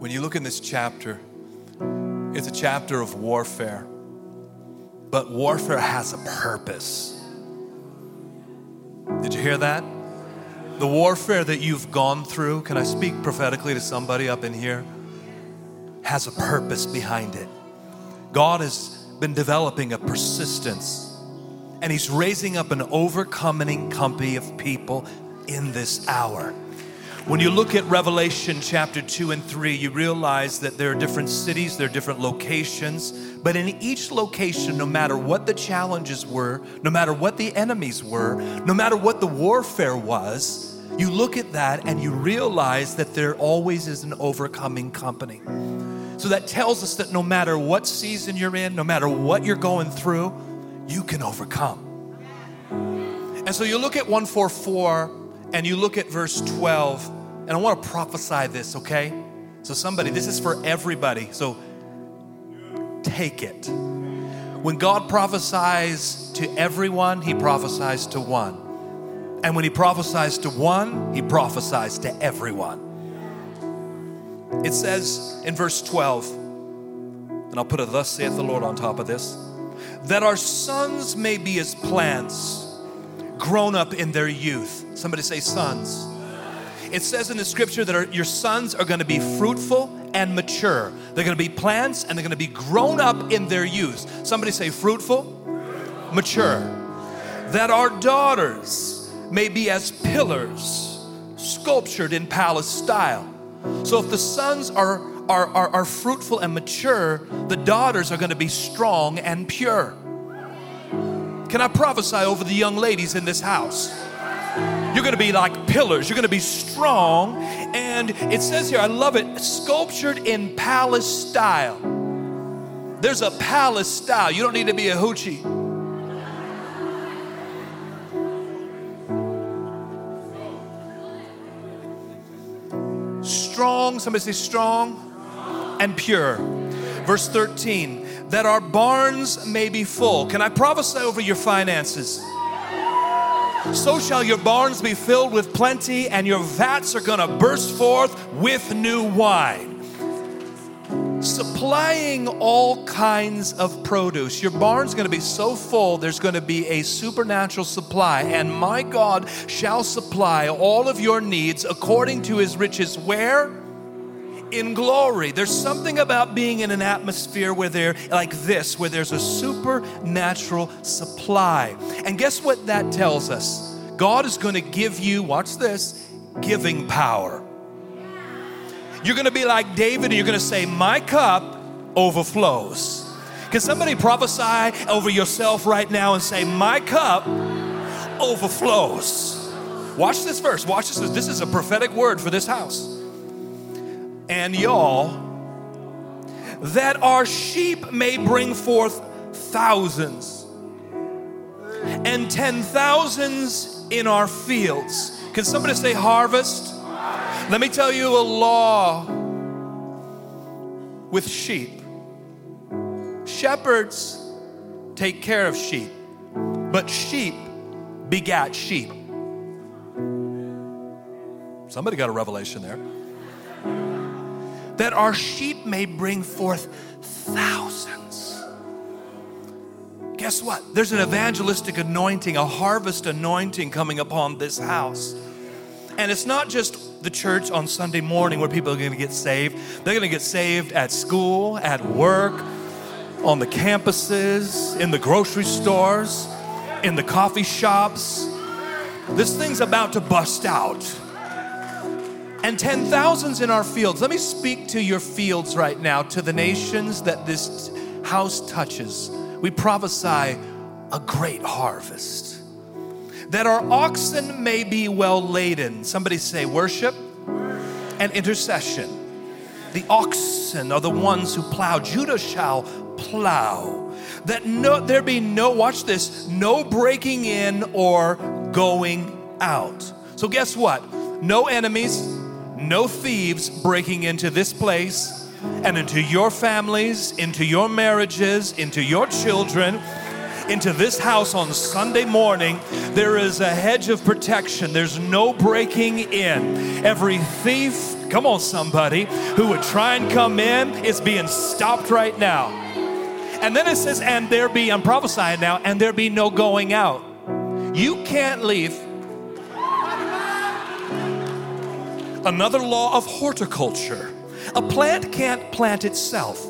When you look in this chapter, it's a chapter of warfare, but warfare has a purpose. Did you hear that? The warfare that you've gone through, can I speak prophetically to somebody up in here? Has a purpose behind it. God has been developing a persistence, and He's raising up an overcoming company of people in this hour. When you look at Revelation chapter 2 and 3, you realize that there are different cities, there are different locations, but in each location, no matter what the challenges were, no matter what the enemies were, no matter what the warfare was, you look at that and you realize that there always is an overcoming company. So that tells us that no matter what season you're in, no matter what you're going through, you can overcome. And so you look at 144 and you look at verse 12, and I want to prophesy this, okay? So, somebody, this is for everybody. So, take it. When God prophesies to everyone, He prophesies to one. And when He prophesies to one, He prophesies to everyone. It says in verse 12, and I'll put a thus saith the Lord on top of this, that our sons may be as plants grown up in their youth. Somebody say, sons. It says in the scripture that our, your sons are going to be fruitful and mature. They're going to be plants and they're going to be grown up in their youth. Somebody say, fruitful, mature. That our daughters may be as pillars sculptured in palace style. So if the sons are, are, are, are fruitful and mature, the daughters are going to be strong and pure. Can I prophesy over the young ladies in this house? You're gonna be like pillars, you're gonna be strong. And it says here, I love it, sculptured in palace style. There's a palace style. You don't need to be a hoochie. Strong, somebody say strong and pure. Verse 13 that our barns may be full. Can I prophesy over your finances? So shall your barns be filled with plenty, and your vats are gonna burst forth with new wine. Supplying all kinds of produce. Your barn's gonna be so full, there's gonna be a supernatural supply, and my God shall supply all of your needs according to his riches. Where? In glory. There's something about being in an atmosphere where they're like this, where there's a supernatural supply. And guess what that tells us? God is going to give you, watch this, giving power. You're going to be like David and you're going to say, My cup overflows. Can somebody prophesy over yourself right now and say, My cup overflows? Watch this verse. Watch this. This is a prophetic word for this house and y'all, that our sheep may bring forth thousands and ten thousands in our fields. Can somebody say harvest? Let me tell you a law with sheep. Shepherds take care of sheep, but sheep begat sheep. Somebody got a revelation there that our sheep may bring forth thousands. Guess what? There's an evangelistic anointing, a harvest anointing coming upon this house. And it's not just the church on Sunday morning where people are going to get saved. They're going to get saved at school, at work, on the campuses, in the grocery stores, in the coffee shops. This thing's about to bust out and ten thousands in our fields. Let me speak to your fields right now, to the nations that this house touches. We prophesy a great harvest. That our oxen may be well laden. Somebody say worship and intercession. The oxen are the ones who plow. Judah shall plow. That no, there be no, watch this, no breaking in or going out. So, guess what? No enemies, no thieves breaking into this place and into your families, into your marriages, into your children, into this house on Sunday morning. There is a hedge of protection, there's no breaking in. Every thief, come on, somebody, who would try and come in is being stopped right now. And then it says, and there be, I'm prophesying now, and there be no going out. You can't leave. Another law of horticulture. A plant can't plant itself.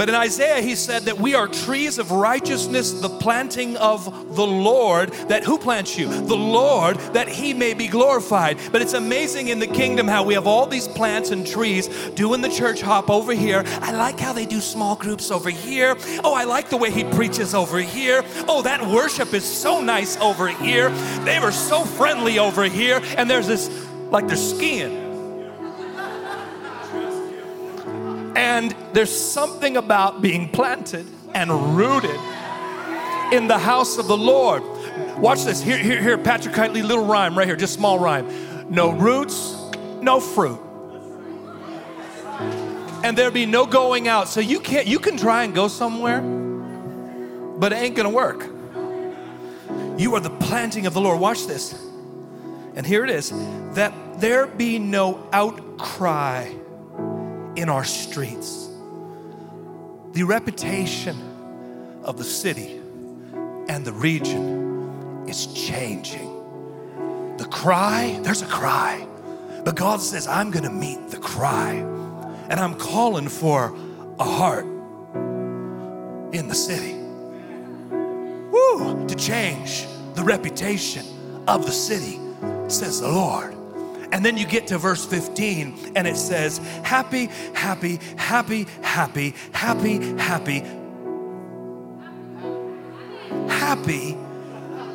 But in Isaiah, he said that we are trees of righteousness, the planting of the Lord. That who plants you? The Lord, that he may be glorified. But it's amazing in the kingdom how we have all these plants and trees doing the church hop over here. I like how they do small groups over here. Oh, I like the way he preaches over here. Oh, that worship is so nice over here. They were so friendly over here. And there's this, like they're skiing. And there's something about being planted and rooted in the house of the Lord. Watch this. Here, here, here, Patrick Kitely, little rhyme right here, just small rhyme. No roots, no fruit. And there be no going out. So you can't, you can try and go somewhere, but it ain't gonna work. You are the planting of the Lord. Watch this. And here it is that there be no outcry in our streets. The reputation of the city and the region is changing. The cry, there's a cry, but God says, I'm gonna meet the cry, and I'm calling for a heart in the city. Woo, to change the reputation of the city, says the Lord. And then you get to verse 15 and it says, Happy, happy, happy, happy, happy, happy. Happy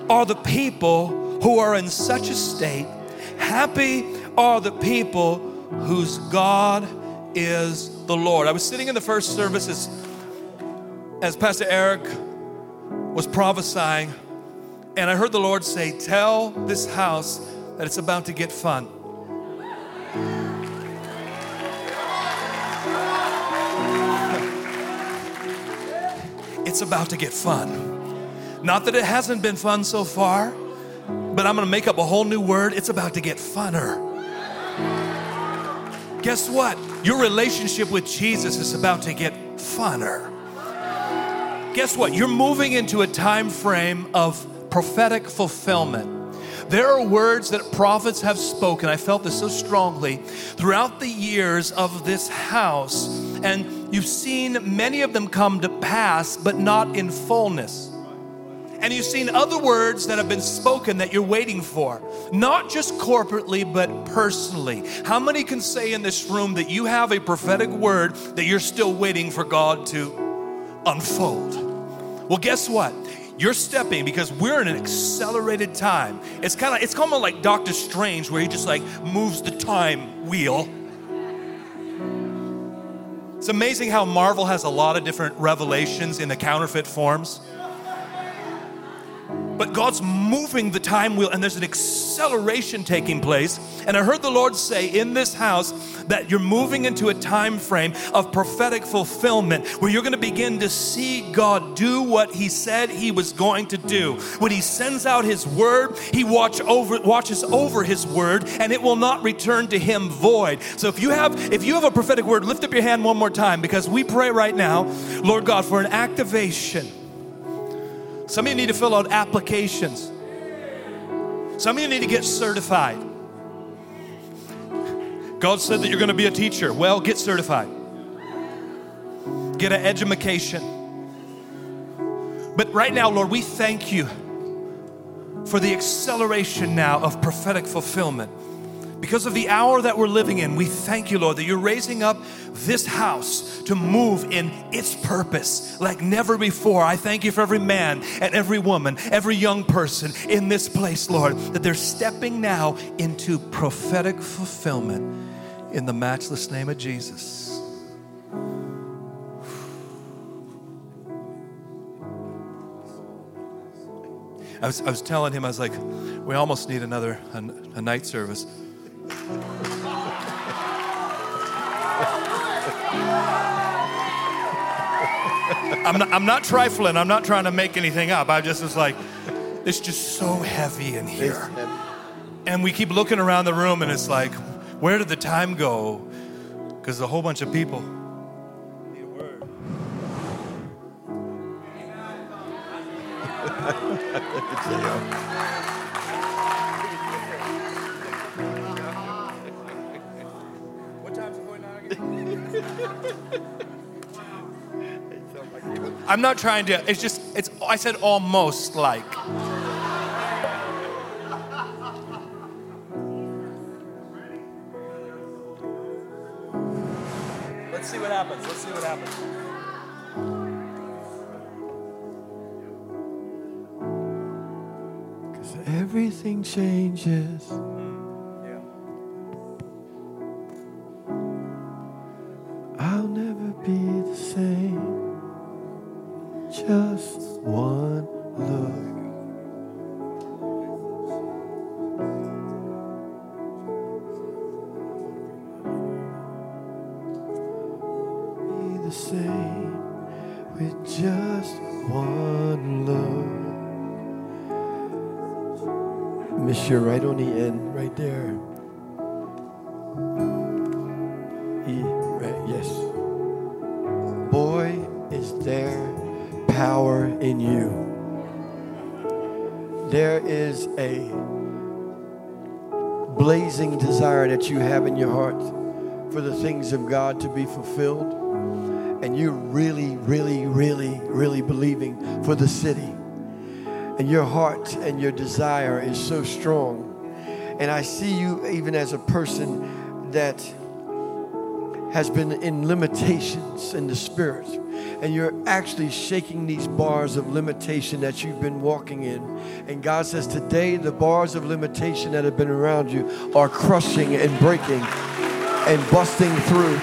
are the people who are in such a state. Happy are the people whose God is the Lord. I was sitting in the first service as, as Pastor Eric was prophesying, and I heard the Lord say, Tell this house that it's about to get fun. It's about to get fun. Not that it hasn't been fun so far, but I'm gonna make up a whole new word. It's about to get funner. Guess what? Your relationship with Jesus is about to get funner. Guess what? You're moving into a time frame of prophetic fulfillment. There are words that prophets have spoken. I felt this so strongly throughout the years of this house, and you've seen many of them come to pass, but not in fullness. And you've seen other words that have been spoken that you're waiting for, not just corporately, but personally. How many can say in this room that you have a prophetic word that you're still waiting for God to unfold? Well, guess what? You're stepping because we're in an accelerated time. It's kind of it's kind of like Doctor Strange where he just like moves the time wheel. It's amazing how Marvel has a lot of different revelations in the counterfeit forms. But God's moving the time wheel and there's an acceleration taking place. And I heard the Lord say in this house that you're moving into a time frame of prophetic fulfillment where you're going to begin to see God do what he said he was going to do. When he sends out his word, he watch over watches over his word and it will not return to him void. So if you have if you have a prophetic word, lift up your hand one more time because we pray right now, Lord God, for an activation some of you need to fill out applications. Some of you need to get certified. God said that you're going to be a teacher. Well, get certified. Get an education. But right now, Lord, we thank you for the acceleration now of prophetic fulfillment. Because of the hour that we're living in, we thank you, Lord, that you're raising up this house to move in its purpose like never before. I thank you for every man and every woman, every young person in this place, Lord, that they're stepping now into prophetic fulfillment in the matchless name of Jesus. I was, I was telling him, I was like, we almost need another a, a night service. I'm not, I'm not trifling. I'm not trying to make anything up. I just was like, it's just so heavy in here. And we keep looking around the room and it's like, where did the time go? Because a whole bunch of people I'm not trying to, it's just, it's, I said almost like. Let's see what happens. Let's see what happens. Cause everything changes. In your heart for the things of God to be fulfilled. And you're really, really, really, really believing for the city. And your heart and your desire is so strong. And I see you even as a person that has been in limitations in the spirit. And you're actually shaking these bars of limitation that you've been walking in. And God says, Today, the bars of limitation that have been around you are crushing and breaking and busting through.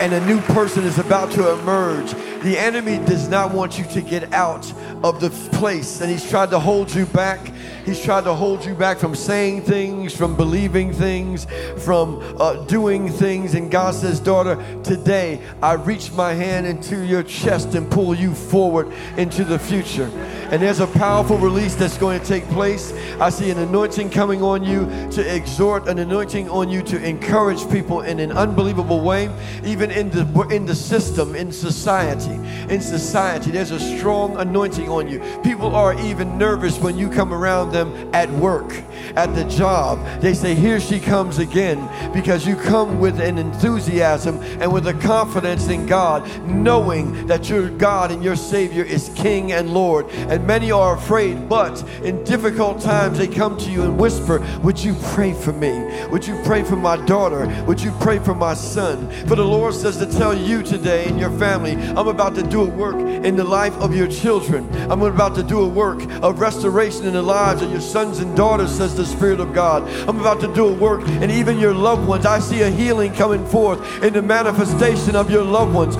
And a new person is about to emerge. The enemy does not want you to get out of the place, and he's tried to hold you back. He's tried to hold you back from saying things, from believing things, from uh, doing things. And God says, Daughter, today I reach my hand into your chest and pull you forward into the future. And there's a powerful release that's going to take place. I see an anointing coming on you to exhort, an anointing on you to encourage people in an unbelievable way, even in the in the system, in society. In society, there's a strong anointing on you. People are even nervous when you come around them at work, at the job. They say, Here she comes again, because you come with an enthusiasm and with a confidence in God, knowing that your God and your Savior is King and Lord. And many are afraid, but in difficult times they come to you and whisper, Would you pray for me? Would you pray for my daughter? Would you pray for my son? For the Lord says to tell you today and your family, I'm about to do a work in the life of your children. I'm about to do a work of restoration in the lives of your sons and daughters, says the Spirit of God. I'm about to do a work and even your loved ones. I see a healing coming forth in the manifestation of your loved ones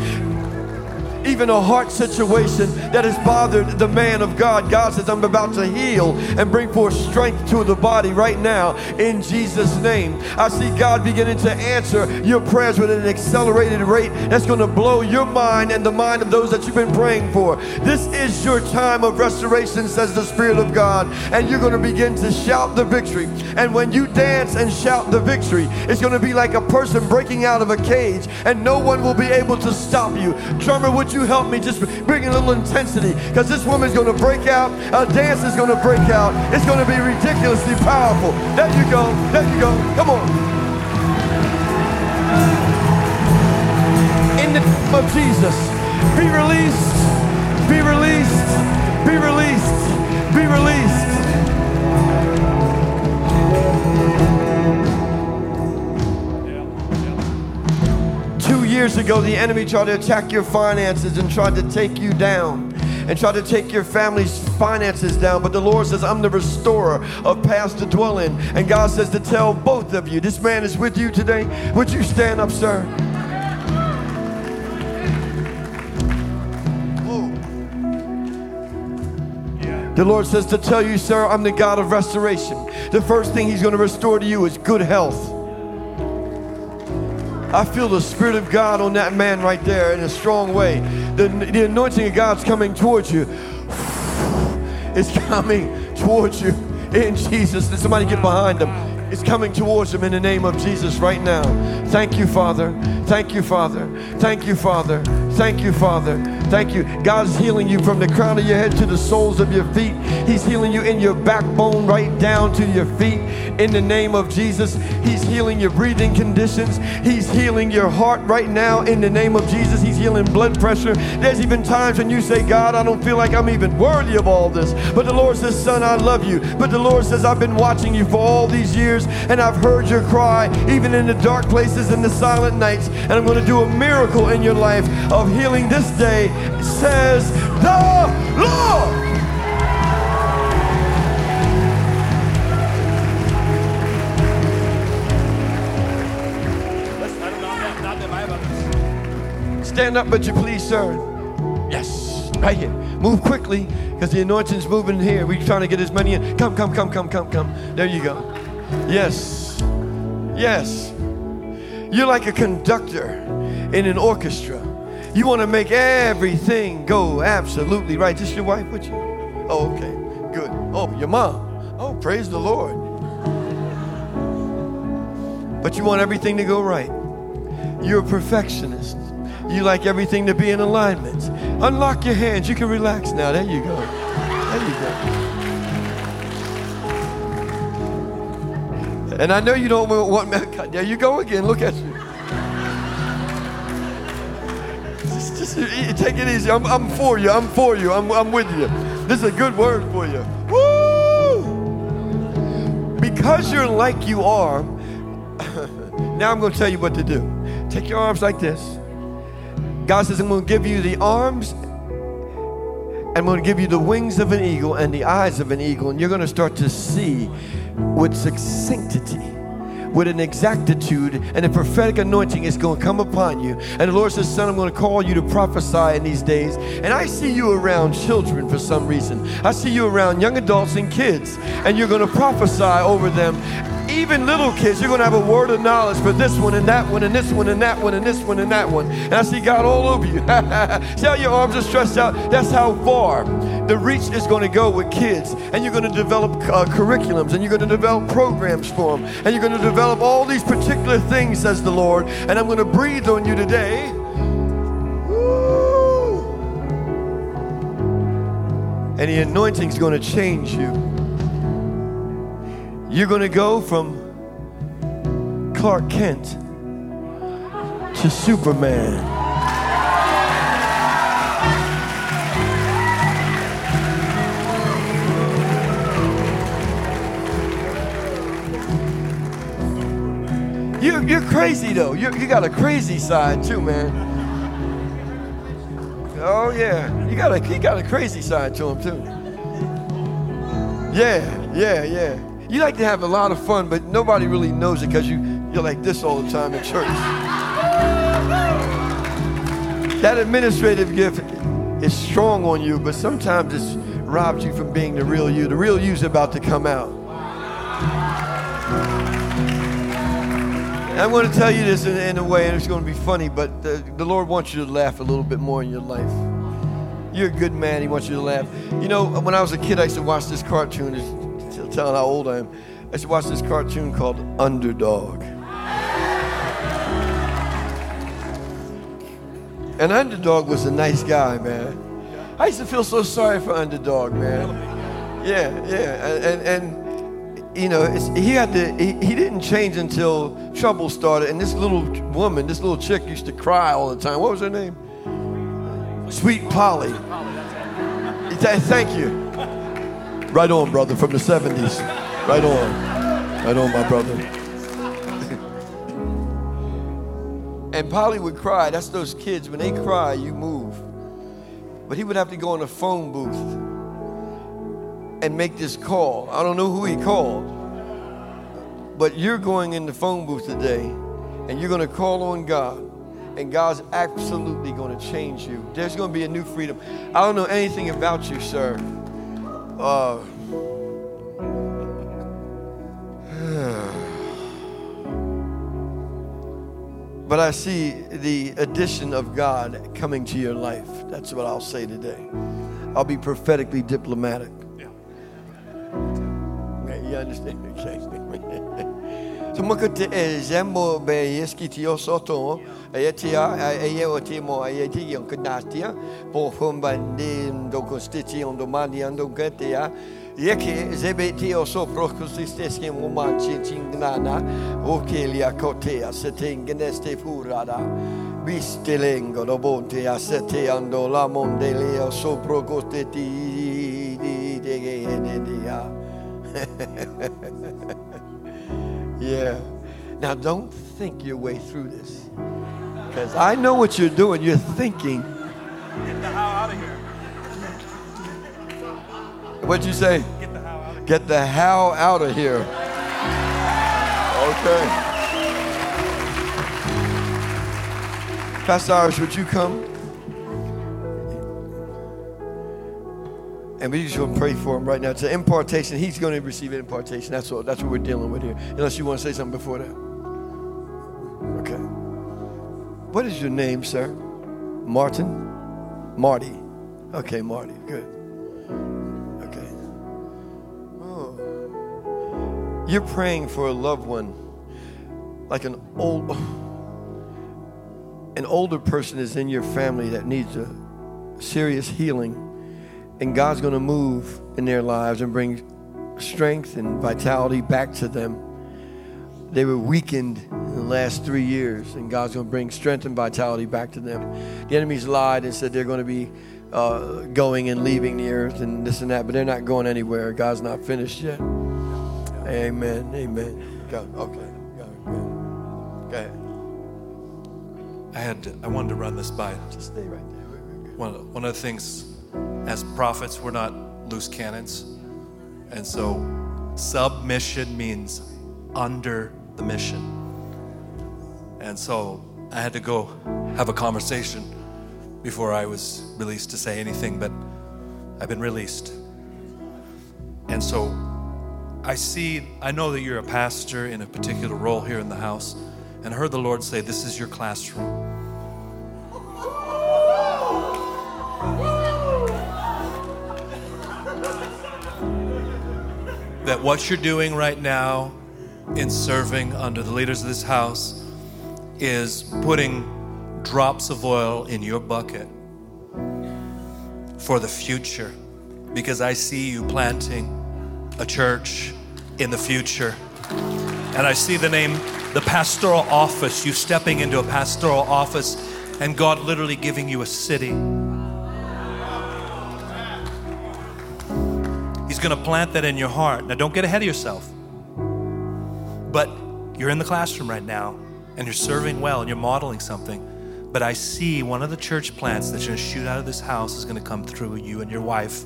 even a heart situation that has bothered the man of God. God says, I'm about to heal and bring forth strength to the body right now in Jesus' name. I see God beginning to answer your prayers with an accelerated rate that's going to blow your mind and the mind of those that you've been praying for. This is your time of restoration, says the Spirit of God, and you're going to begin to shout the victory. And when you dance and shout the victory, it's going to be like a person breaking out of a cage, and no one will be able to stop you. Drummer, would you help me just bring a little intensity? Because this woman's going to break out, a dance is going to break out. It's going to be ridiculously powerful. There you go. There you go. Come on. In the name of Jesus, be released, be released, be released, be released. Years ago, the enemy tried to attack your finances and tried to take you down and tried to take your family's finances down. But the Lord says, I'm the restorer of past to dwell in. And God says to tell both of you, this man is with you today. Would you stand up, sir? The Lord says to tell you, sir, I'm the God of restoration. The first thing He's going to restore to you is good health. I feel the Spirit of God on that man right there in a strong way. The, the anointing of God's coming towards you. It's coming towards you. in Jesus. Did somebody get behind them? It's coming towards them in the name of Jesus right now. Thank you, Father. Thank you, Father. Thank you, Father. Thank you, Father. Thank you. God's healing you from the crown of your head to the soles of your feet. He's healing you in your backbone right down to your feet in the name of Jesus. He's healing your breathing conditions. He's healing your heart right now in the name of Jesus. He's healing blood pressure. There's even times when you say, God, I don't feel like I'm even worthy of all this. But the Lord says, Son, I love you. But the Lord says, I've been watching you for all these years and I've heard your cry, even in the dark places and the silent nights. And I'm going to do a miracle in your life of healing this day, says the Lord. Stand up, but you please, sir. Yes, right here. Move quickly because the anointing's moving here. We're trying to get as many in. Come, come, come, come, come, come. There you go. Yes. Yes. You're like a conductor in an orchestra. You want to make everything go absolutely right. Just your wife with you? Oh, okay. Good. Oh, your mom. Oh, praise the Lord. But you want everything to go right. You're a perfectionist. You like everything to be in alignment. Unlock your hands. You can relax now. There you go. There you go. And I know you don't want. There you go again. Look at you. Take it easy. I'm, I'm for you. I'm for you. I'm, I'm with you. This is a good word for you. Woo! Because you're like you are, now I'm going to tell you what to do. Take your arms like this. God says, I'm going to give you the arms, I'm going to give you the wings of an eagle and the eyes of an eagle, and you're going to start to see with succinctity with an exactitude and a prophetic anointing is going to come upon you. And the Lord says, Son, I'm going to call you to prophesy in these days. And I see you around children for some reason. I see you around young adults and kids, and you're going to prophesy over them even little kids, you're going to have a word of knowledge for this one and that one and this one and that one and this one and that one. And I see God all over you. see how your arms are stretched out? That's how far the reach is going to go with kids. And you're going to develop uh, curriculums and you're going to develop programs for them. And you're going to develop all these particular things, says the Lord. And I'm going to breathe on you today. And the anointing is going to change you. You're going to go from Clark Kent to Superman. You, you're crazy though. You, you got a crazy side too, man. Oh yeah, you got a you got a crazy side to him too. Yeah, yeah, yeah. You like to have a lot of fun, but nobody really knows it because you, you're like this all the time in church. That administrative gift is strong on you, but sometimes it's robs you from being the real you. The real you's about to come out. I'm going to tell you this in, in, a way, and it's going to be funny, but the, the Lord wants you to laugh a little bit more in your life. You're a good man. He wants you to laugh. You know, when I was a kid, I used to watch this cartoon telling how old I am. I used to watch this cartoon called Underdog. And Underdog was a nice guy, man. I used to feel so sorry for Underdog, man. Yeah, yeah, and and, you know, he had to. He, he didn't change until trouble started. And this little woman, this little chick, used to cry all the time. What was her name? Sweet Polly. Thank you. Right on, brother, from the 70s. Right on. Right on, my brother. and Polly would cry. That's those kids. When they cry, you move. But he would have to go in a phone booth and make this call. I don't know who he called. But you're going in the phone booth today and you're going to call on God. And God's absolutely going to change you. There's going to be a new freedom. I don't know anything about you, sir. Uh, but I see the addition of God coming to your life. That's what I'll say today. I'll be prophetically diplomatic. Yeah. you understand? Okay. Tumuka te e zembo be yeski tio soto e tia e io timo e ti io knatia po fumbandin do costitution domani ando ketia Jeki zebe tio so proskustisteskim uman cincingnana ukelia kotea setingneste furada. Vistelengo do bonte a seteando la mondeleo sopro costeti di di di di di di Yeah. Now don't think your way through this. Because I know what you're doing. You're thinking. Get the hell out of here. What'd you say? Get the hell out of Get the how out of here. Okay. Pastor Irish, would you come? And we just want to pray for him right now. It's an impartation. He's going to receive an impartation. That's what, that's what we're dealing with here. Unless you want to say something before that. Okay. What is your name, sir? Martin? Marty. Okay, Marty. Good. Okay. Oh. You're praying for a loved one, like an old, an older person is in your family that needs a serious healing, and God's going to move in their lives and bring strength and vitality back to them. They were weakened in the last three years, and God's going to bring strength and vitality back to them. The enemies lied and said they're going to be uh, going and leaving the earth and this and that, but they're not going anywhere. God's not finished yet. Amen. Amen. Go. Okay. Go. Go. Go ahead. I had to, I wanted to run this by. Just stay right there. One, one of the things, as prophets, we're not loose cannons. And so submission means under the mission. And so I had to go have a conversation before I was released to say anything, but I've been released. And so I see, I know that you're a pastor in a particular role here in the house, and I heard the Lord say, This is your classroom. That what you're doing right now in serving under the leaders of this house is putting drops of oil in your bucket for the future because I see you planting a church in the future. And I see the name, the pastoral office, you stepping into a pastoral office, and God literally giving you a city. Going to plant that in your heart. Now, don't get ahead of yourself. But you're in the classroom right now and you're serving well and you're modeling something. But I see one of the church plants that's going to shoot out of this house is going to come through you and your wife.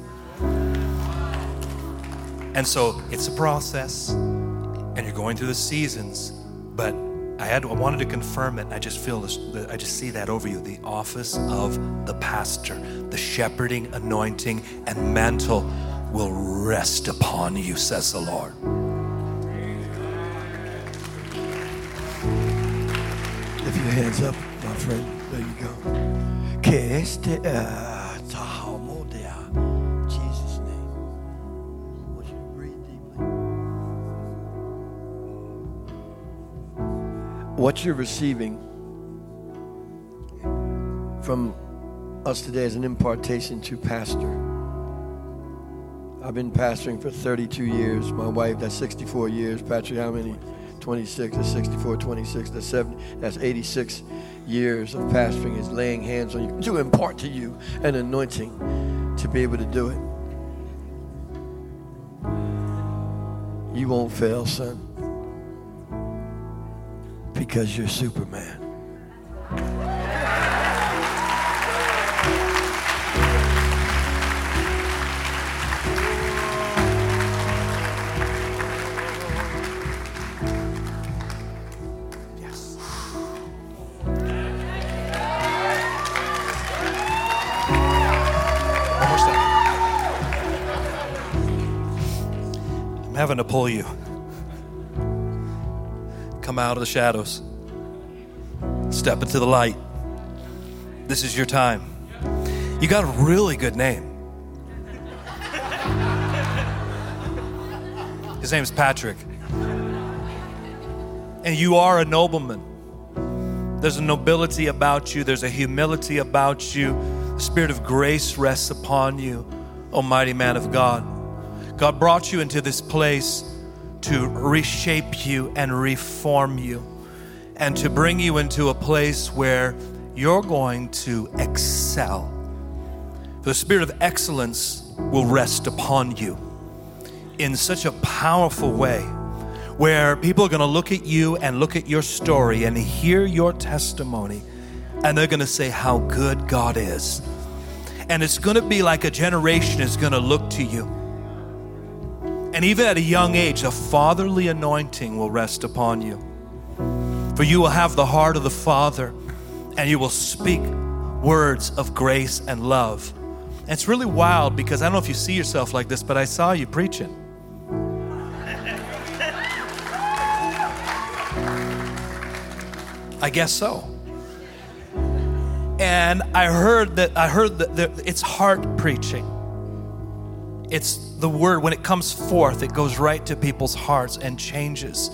And so it's a process and you're going through the seasons. But I had I wanted to confirm it. I just feel this. I just see that over you. The office of the pastor, the shepherding anointing and mantle will rest upon you, says the Lord. Lift your hands up, my friend. There you go. Eh, deeply. What you're receiving from us today is an impartation to pastor. I've been pastoring for 32 years. My wife, that's 64 years. Patrick, how many? 26, that's 64, 26, that's 70, that's 86 years of pastoring is laying hands on you to impart to you an anointing to be able to do it. You won't fail, son, because you're Superman. To pull you. Come out of the shadows. Step into the light. This is your time. You got a really good name. His name is Patrick. And you are a nobleman. There's a nobility about you, there's a humility about you. The spirit of grace rests upon you, Almighty man of God. God brought you into this place to reshape you and reform you and to bring you into a place where you're going to excel. The spirit of excellence will rest upon you in such a powerful way where people are going to look at you and look at your story and hear your testimony and they're going to say how good God is. And it's going to be like a generation is going to look to you. And even at a young age, a fatherly anointing will rest upon you. For you will have the heart of the Father and you will speak words of grace and love. And it's really wild because I don't know if you see yourself like this, but I saw you preaching. I guess so. And I heard that I heard that it's heart preaching. It's the word when it comes forth, it goes right to people's hearts and changes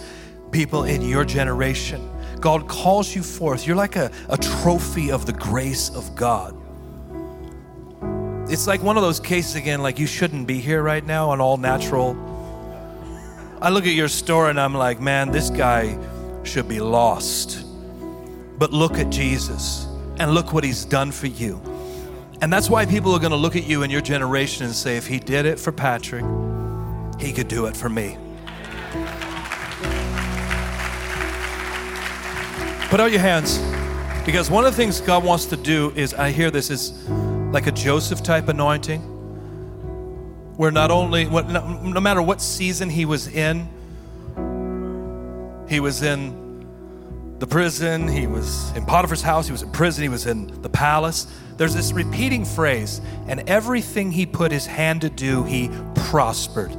people in your generation. God calls you forth. You're like a, a trophy of the grace of God. It's like one of those cases again, like you shouldn't be here right now on all natural. I look at your story and I'm like, man, this guy should be lost. But look at Jesus and look what he's done for you. And that's why people are going to look at you in your generation and say, if he did it for Patrick, he could do it for me. Put out your hands because one of the things God wants to do is, I hear this is like a Joseph type anointing, where not only, no matter what season he was in, he was in the prison, he was in Potiphar's house, he was in prison, he was in the palace. There's this repeating phrase, and everything he put his hand to do, he prospered.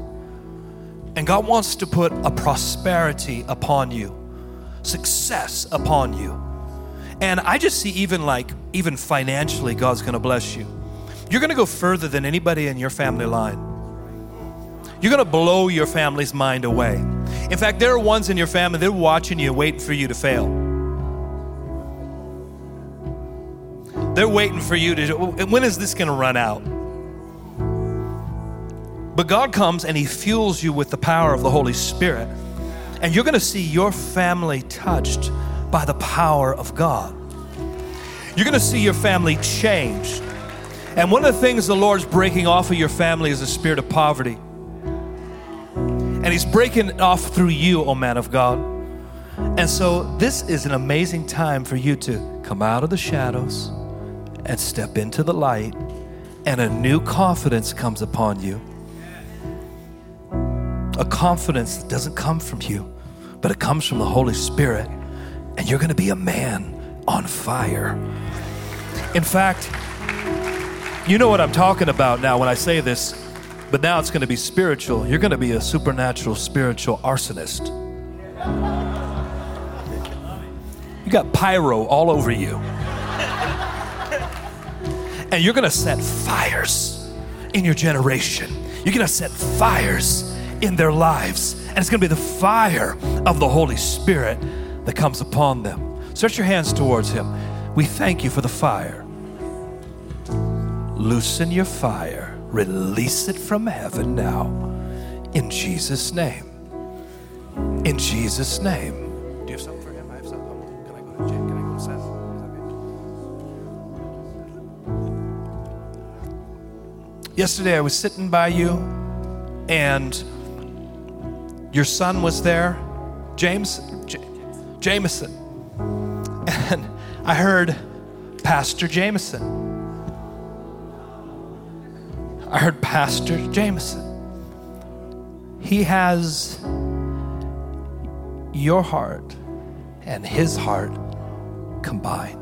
And God wants to put a prosperity upon you, success upon you. And I just see even like, even financially, God's gonna bless you. You're gonna go further than anybody in your family line. You're gonna blow your family's mind away. In fact, there are ones in your family, they're watching you, waiting for you to fail. They're waiting for you to, when is this gonna run out? But God comes and He fuels you with the power of the Holy Spirit. And you're gonna see your family touched by the power of God. You're gonna see your family changed. And one of the things the Lord's breaking off of your family is the spirit of poverty. And He's breaking it off through you, oh man of God. And so, this is an amazing time for you to come out of the shadows and step into the light, and a new confidence comes upon you. A confidence that doesn't come from you, but it comes from the Holy Spirit. And you're going to be a man on fire. In fact, you know what I'm talking about now when I say this but now it's going to be spiritual. You're going to be a supernatural spiritual arsonist. You got pyro all over you. And you're going to set fires in your generation. You're going to set fires in their lives. And it's going to be the fire of the Holy Spirit that comes upon them. Stretch your hands towards Him. We thank you for the fire. Loosen your fire. Release it from heaven now. In Jesus' name. In Jesus' name. Do you have something for him? I have something. Can I go to Jake? Can I go to Seth? Yesterday I was sitting by you and your son was there, James, J- Jameson. And I heard Pastor Jameson. I heard Pastor Jameson. He has your heart and his heart combined.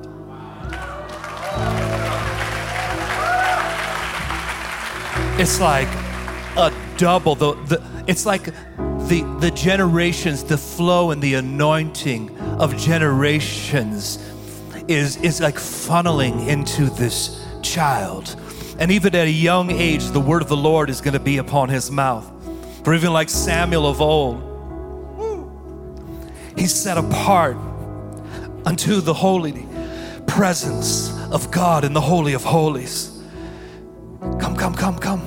It's like a double. The, the, it's like the, the generations, the flow and the anointing of generations is, is like funneling into this child and even at a young age, the word of the Lord is going to be upon his mouth. For even like Samuel of old, he's set apart unto the holy presence of God in the Holy of Holies. Come, come, come, come.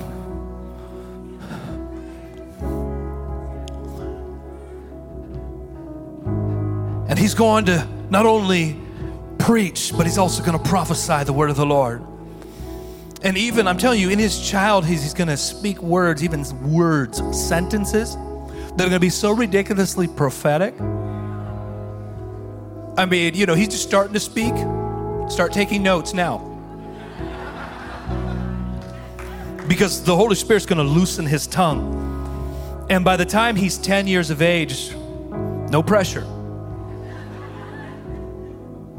And he's going to not only preach, but he's also going to prophesy the word of the Lord. And even, I'm telling you, in his child, he's, he's going to speak words, even words, sentences that are going to be so ridiculously prophetic. I mean, you know, he's just starting to speak. Start taking notes now. Because the Holy Spirit's going to loosen his tongue. And by the time he's 10 years of age, no pressure.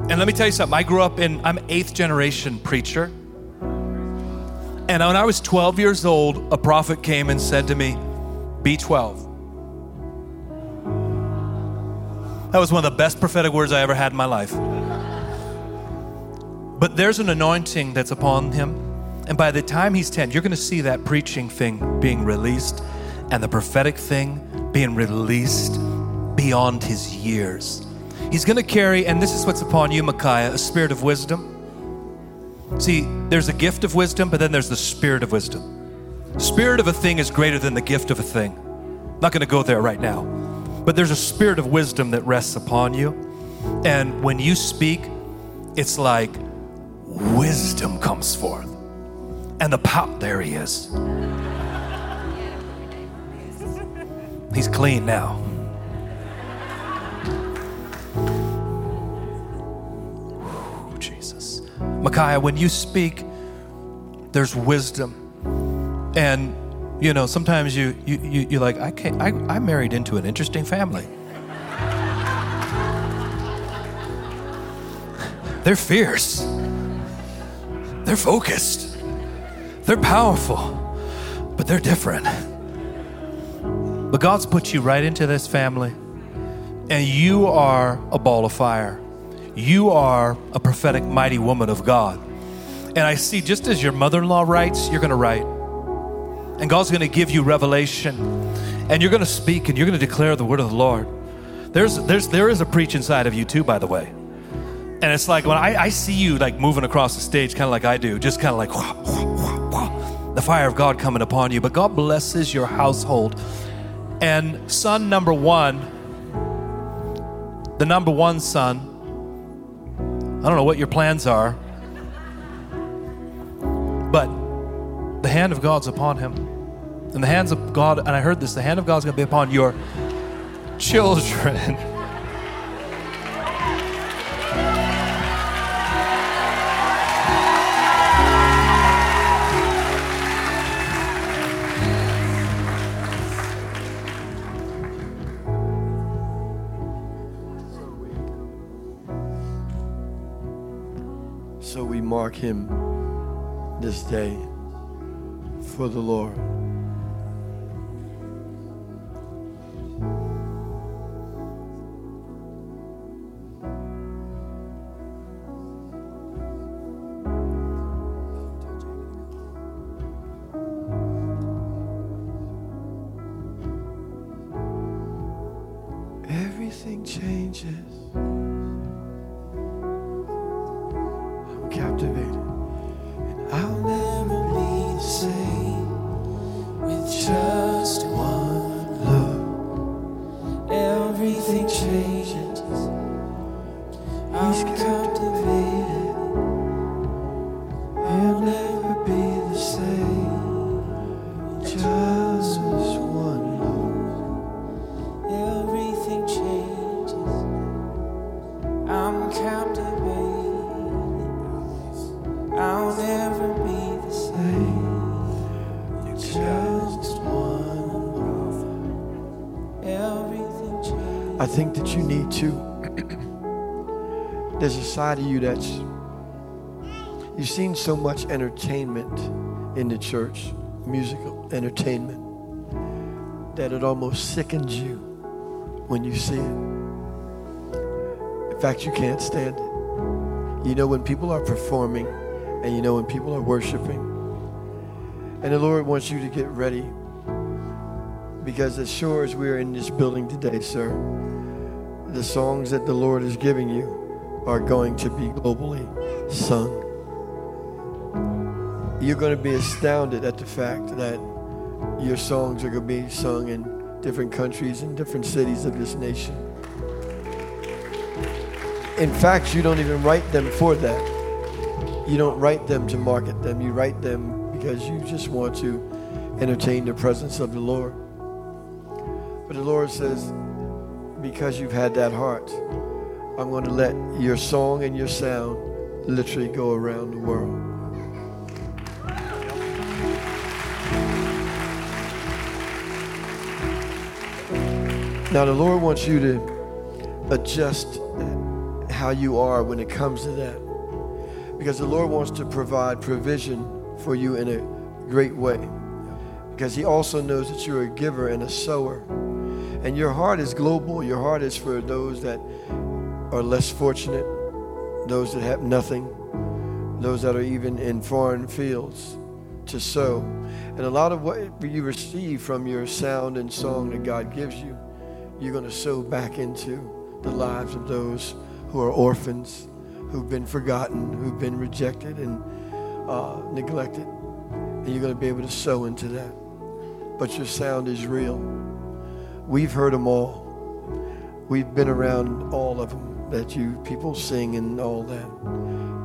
And let me tell you something. I grew up in, I'm eighth generation preacher. And when I was 12 years old, a prophet came and said to me, Be 12. That was one of the best prophetic words I ever had in my life. But there's an anointing that's upon him. And by the time he's 10, you're going to see that preaching thing being released and the prophetic thing being released beyond his years. He's going to carry, and this is what's upon you, Micaiah, a spirit of wisdom. See, there's a gift of wisdom, but then there's the spirit of wisdom. Spirit of a thing is greater than the gift of a thing. Not going to go there right now. But there's a spirit of wisdom that rests upon you. And when you speak, it's like wisdom comes forth. And the power, there he is. He's clean now. Whew, Jesus. Micaiah, when you speak, there's wisdom. And you know, sometimes you you, you you're like, I can't I, I married into an interesting family. They're fierce. They're focused. They're powerful, but they're different. But God's put you right into this family, and you are a ball of fire. You are a prophetic, mighty woman of God. And I see, just as your mother in law writes, you're going to write. And God's going to give you revelation, and you're going to speak, and you're going to declare the word of the Lord. There's, there's, there is a preach inside of you, too, by the way. And it's like when I, I see you like moving across the stage, kind of like I do, just kind of like wah, wah, wah, the fire of God coming upon you. But God blesses your household. And son number one, the number one son, I don't know what your plans are, but the hand of God's upon him. And the hands of God, and I heard this, the hand of God's gonna be upon your children. mark him this day for the Lord. Everything changes. Of you that's. You've seen so much entertainment in the church, musical entertainment, that it almost sickens you when you see it. In fact, you can't stand it. You know when people are performing and you know when people are worshiping. And the Lord wants you to get ready Because as sure as we're in this building today, sir, the songs that the Lord is giving you are going to be globally sung. You're going to be astounded at the fact that your songs are going to be sung in different countries and different cities of this nation. In fact, you don't even write them for that. You don't write them to market them. You write them because you just want to entertain the presence of the Lord. But the Lord says, because you've had that heart, I'm going to let your song and your sound literally go around the world. Now, the Lord wants you to adjust how you are when it comes to that. Because the Lord wants to provide provision for you in a great way. Because He also knows that you're a giver and a sower. And your heart is global. Your heart is for those that are less fortunate, those that have nothing, those that are even in foreign fields to sow. And a lot of what you receive from your sound and song that God gives you, you're going to sow back into the lives of those who are orphans, who've been forgotten, who've been rejected and uh, neglected. And you're going to be able to sow into that. But your sound is real. We've heard them all. We've been around all of them that you people sing and all that.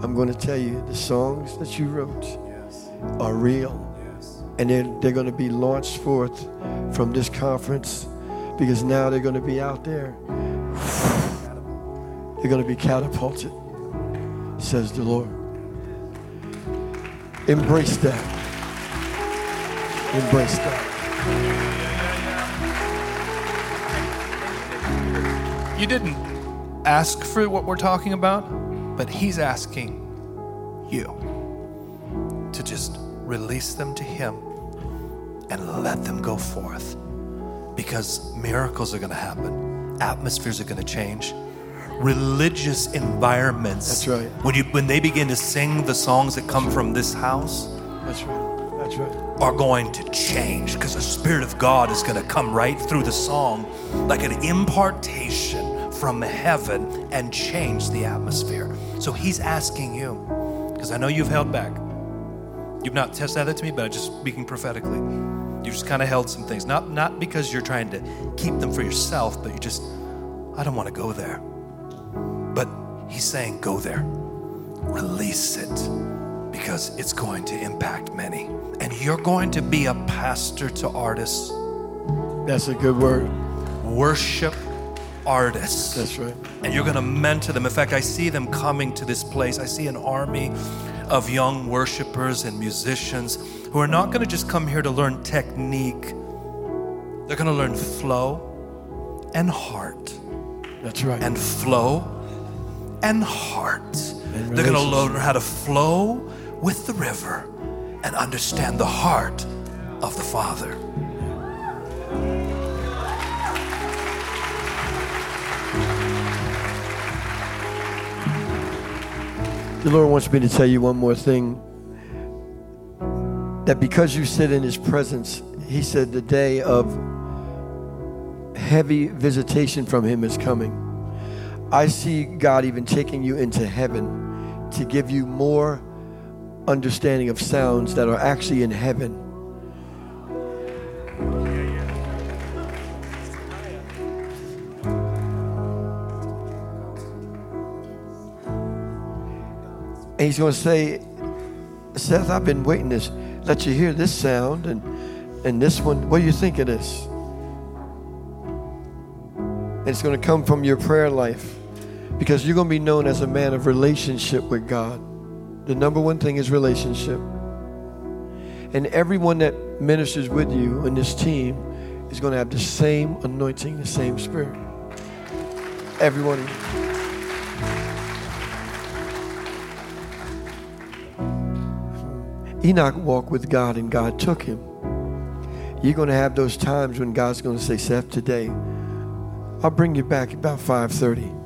I'm going to tell you the songs that you wrote are real. And they're, they're going to be launched forth from this conference because now they're going to be out there. They're going to be catapulted, says the Lord. Embrace that. Embrace that. You didn't ask for what we're talking about, but He's asking you to just release them to Him and let them go forth because miracles are going to happen, atmospheres are going to change. Religious environments. That's right. When you when they begin to sing the songs that come from this house, That's right. That's right. are going to change because the Spirit of God is going to come right through the song like an impartation from heaven and change the atmosphere. So He's asking you, because I know you've held back. You've not said that to me, but I'm just speaking prophetically. You just kind of held some things, not not because you're trying to keep them for yourself, but you just, I don't want to go there. But He's saying, go there, release it because it's going to impact many. And you're going to be a pastor to artists, That's a good word. worship artists. That's right. And you're going to mentor them. In fact, I see them coming to this place. I see an army of young worshipers and musicians who are not going to just come here to learn technique, they're going to learn flow and heart. That's right. and flow and heart. And They're going to learn how to flow with the river and understand the heart of the Father. The Lord wants me to tell you one more thing. That because you sit in His presence, He said the day of heavy visitation from Him is coming. I see God even taking you into heaven to give you more understanding of sounds that are actually in heaven. And he's going to say, Seth, I've been waiting to let you hear this sound and, and this one. What do you think of this? And it's going to come from your prayer life because you're going to be known as a man of relationship with God. The number one thing is relationship. And everyone that ministers with you in this team is going to have the same anointing, the same spirit. Everyone. Enoch walked with God and God took him. You're going to have those times when God's going to say, Seth, today, I'll bring you back about 5:30.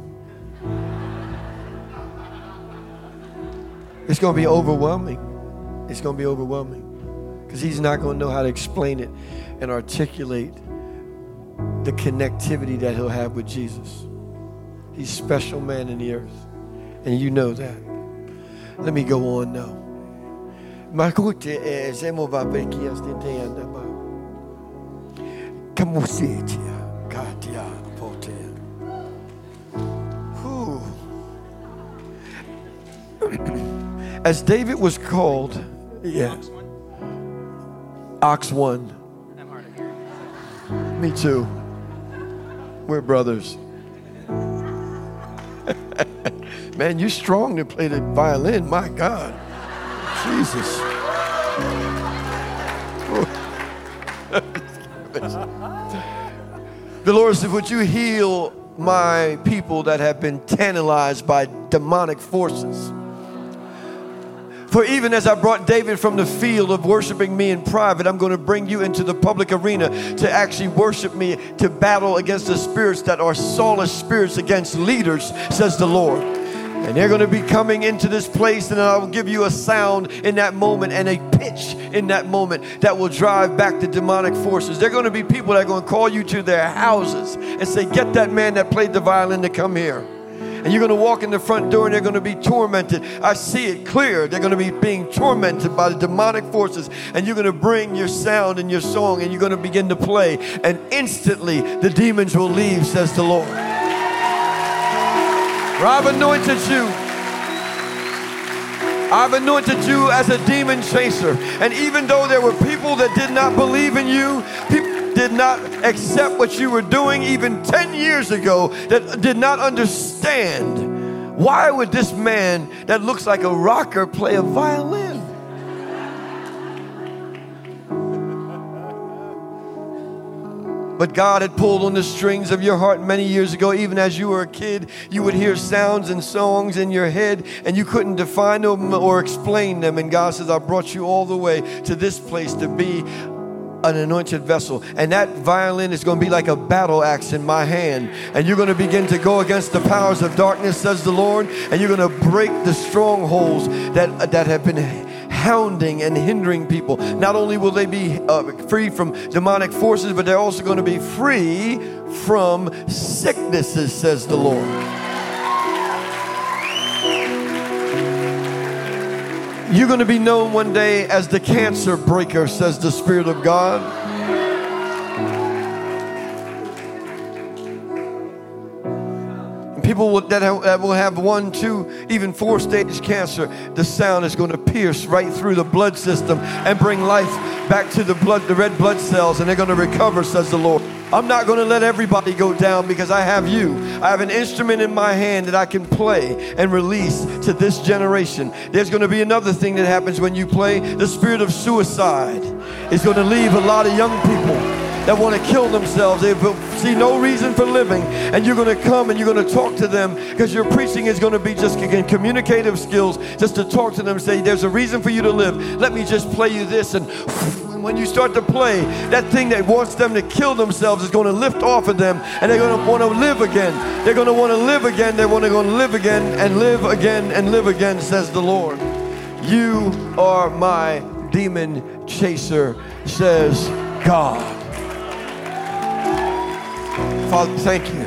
It's going to be overwhelming. It's going to be overwhelming because he's not going to know how to explain it and articulate the connectivity that he'll have with Jesus. He's special man in the earth. And you know that. Let me go on now. Makute e zemo va veki as te te anda ba. Kamusitia katia pote. Whew. As David was called, yeah. Ox one. Me too. We're brothers. Man, you're strong to play the violin. My God. Jesus. the Lord said, Would you heal my people that have been tantalized by demonic forces? For even as I brought David from the field of worshiping me in private, I'm going to bring you into the public arena to actually worship me, to battle against the spirits that are soulless spirits against leaders, says the Lord. And they're going to be coming into this place, and I will give you a sound in that moment and a pitch in that moment that will drive back the demonic forces. They're going to be people that are going to call you to their houses and say, Get that man that played the violin to come here and you're going to walk in the front door and they're going to be tormented. I see it clear. They're going to be being tormented by the demonic forces, and you're going to bring your sound and your song and you're going to begin to play, and instantly the demons will leave, says the Lord. I've anointed you. I've anointed you as a demon chaser. And even though there were people that did not believe in you, people did not accept what you were doing even 10 years ago, that did not understand why would this man that looks like a rocker play a violin? But God had pulled on the strings of your heart many years ago. Even as you were a kid, you would hear sounds and songs in your head and you couldn't define them or explain them. And God says, I brought you all the way to this place to be an anointed vessel. And that violin is going to be like a battle axe in my hand. And you're going to begin to go against the powers of darkness, says the Lord. And you're going to break the strongholds that, that have been hounding and hindering people. Not only will they be uh, free from demonic forces, but they're also going to be free from sicknesses, says the Lord. You're going to be known one day as the cancer breaker, says the Spirit of God. People will, that, have, that will have one, two, even four stage cancer, the sound is going to pierce right through the blood system and bring life back to the blood, the red blood cells, and they're going to recover, says the Lord. I'm not going to let everybody go down because I have you. I have an instrument in my hand that I can play and release to this generation. There's going to be another thing that happens when you play. The spirit of suicide is going to leave a lot of young people that want to kill themselves. They see no reason for living. And you're going to come and you're going to talk to them because your preaching is going to be just again, communicative skills, just to talk to them, and say, There's a reason for you to live. Let me just play you this. And when you start to play, that thing that wants them to kill themselves is going to lift off of them and they're going to want to live again. They're going to want to live again. They're going to live again and live again and live again, says the Lord. You are my demon chaser, says God. Father, thank you.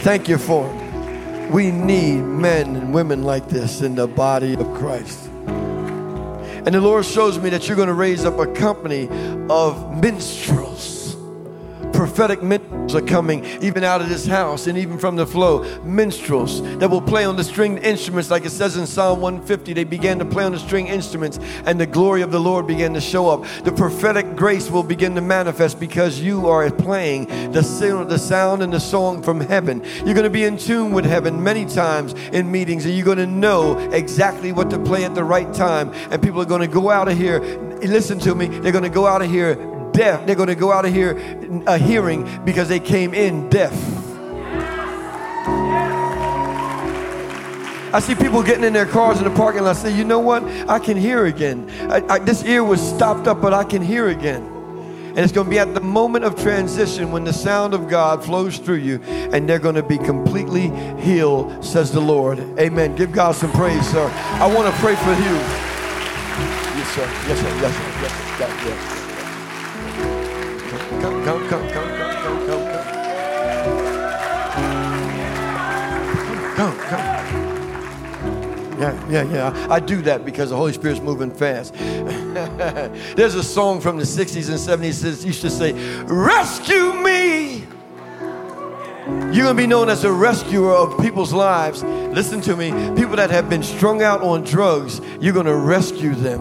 Thank you for it. We need men and women like this in the body of Christ. And the Lord shows me that you're going to raise up a company of minstrels prophetic minstrels are coming even out of this house and even from the flow. Minstrels that will play on the stringed instruments, like it says in Psalm 150. They began to play on the string instruments, and the glory of the Lord began to show up. The prophetic grace will begin to manifest because you are playing the sound, the sound and the song from heaven. You're going to be in tune with heaven many times in meetings, and you're going to know exactly what to play at the right time. And people are going to go out of here. Listen to me. They're going to go out of here deaf. They're going to go out of here a hearing because they came in deaf. I see people getting in their cars in the parking lot say, you know what? I can hear again. I, I, this ear was stopped up, but I can hear again. And it's going to be at the moment of transition when the sound of God flows through you and they're going to be completely healed, says the Lord. Amen. Give God some praise, sir. I want to pray for you. Yes, sir. Yes, sir. Yes, sir. Yes, sir. Yes, sir. Come, come, Yeah, yeah, yeah. I do that because the Holy Spirit's moving fast. There's a song from the 60s and 70s that used to say, Rescue me! You're gonna be known as a rescuer of people's lives. Listen to me, people that have been strung out on drugs, you're gonna rescue them.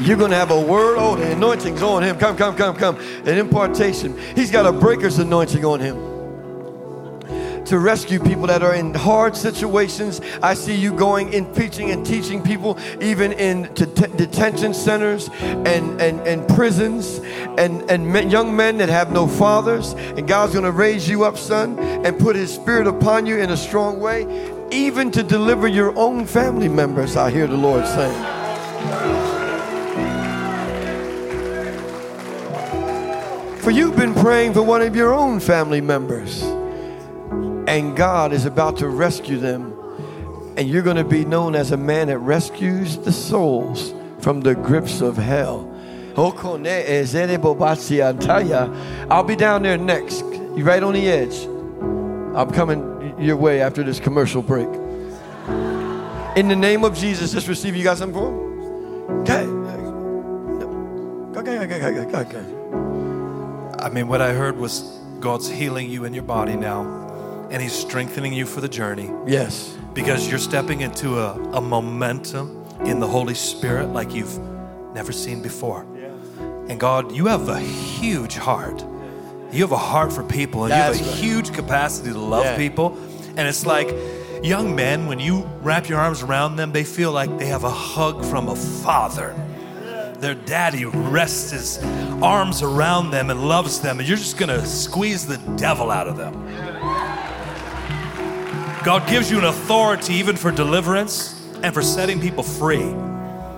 You're gonna have a word. Oh, the anointing's on him. Come, come, come, come. An impartation. He's got a breaker's anointing on him to rescue people that are in hard situations. I see you going in preaching and teaching people, even in det- detention centers and, and, and prisons, and, and men, young men that have no fathers. And God's going to raise you up, son, and put His Spirit upon you in a strong way, even to deliver your own family members, I hear the Lord saying. For you've been praying for one of your own family members and God is about to rescue them. And you're going to be known as a man that rescues the souls from the grips of hell. I'll be down there next. You're right on the edge. I'm coming your way after this commercial break. In the name of Jesus, just receive. You got something for him? Okay. Okay, okay, okay, okay, okay. I mean, what I heard was God's healing you in your body now, and He's strengthening you for the journey Yes. because you're stepping into a, a momentum in the Holy Spirit like you've never seen before. And God, you have a huge heart. You have a heart for people, and you have a right. huge capacity to love Yeah. people. And it's like young men, when you wrap your arms around them, they feel like they have a hug from a father. Their daddy rests his arms around them and loves them, and you're just gonna squeeze the devil out of them. God gives you an authority even for deliverance and for setting people free.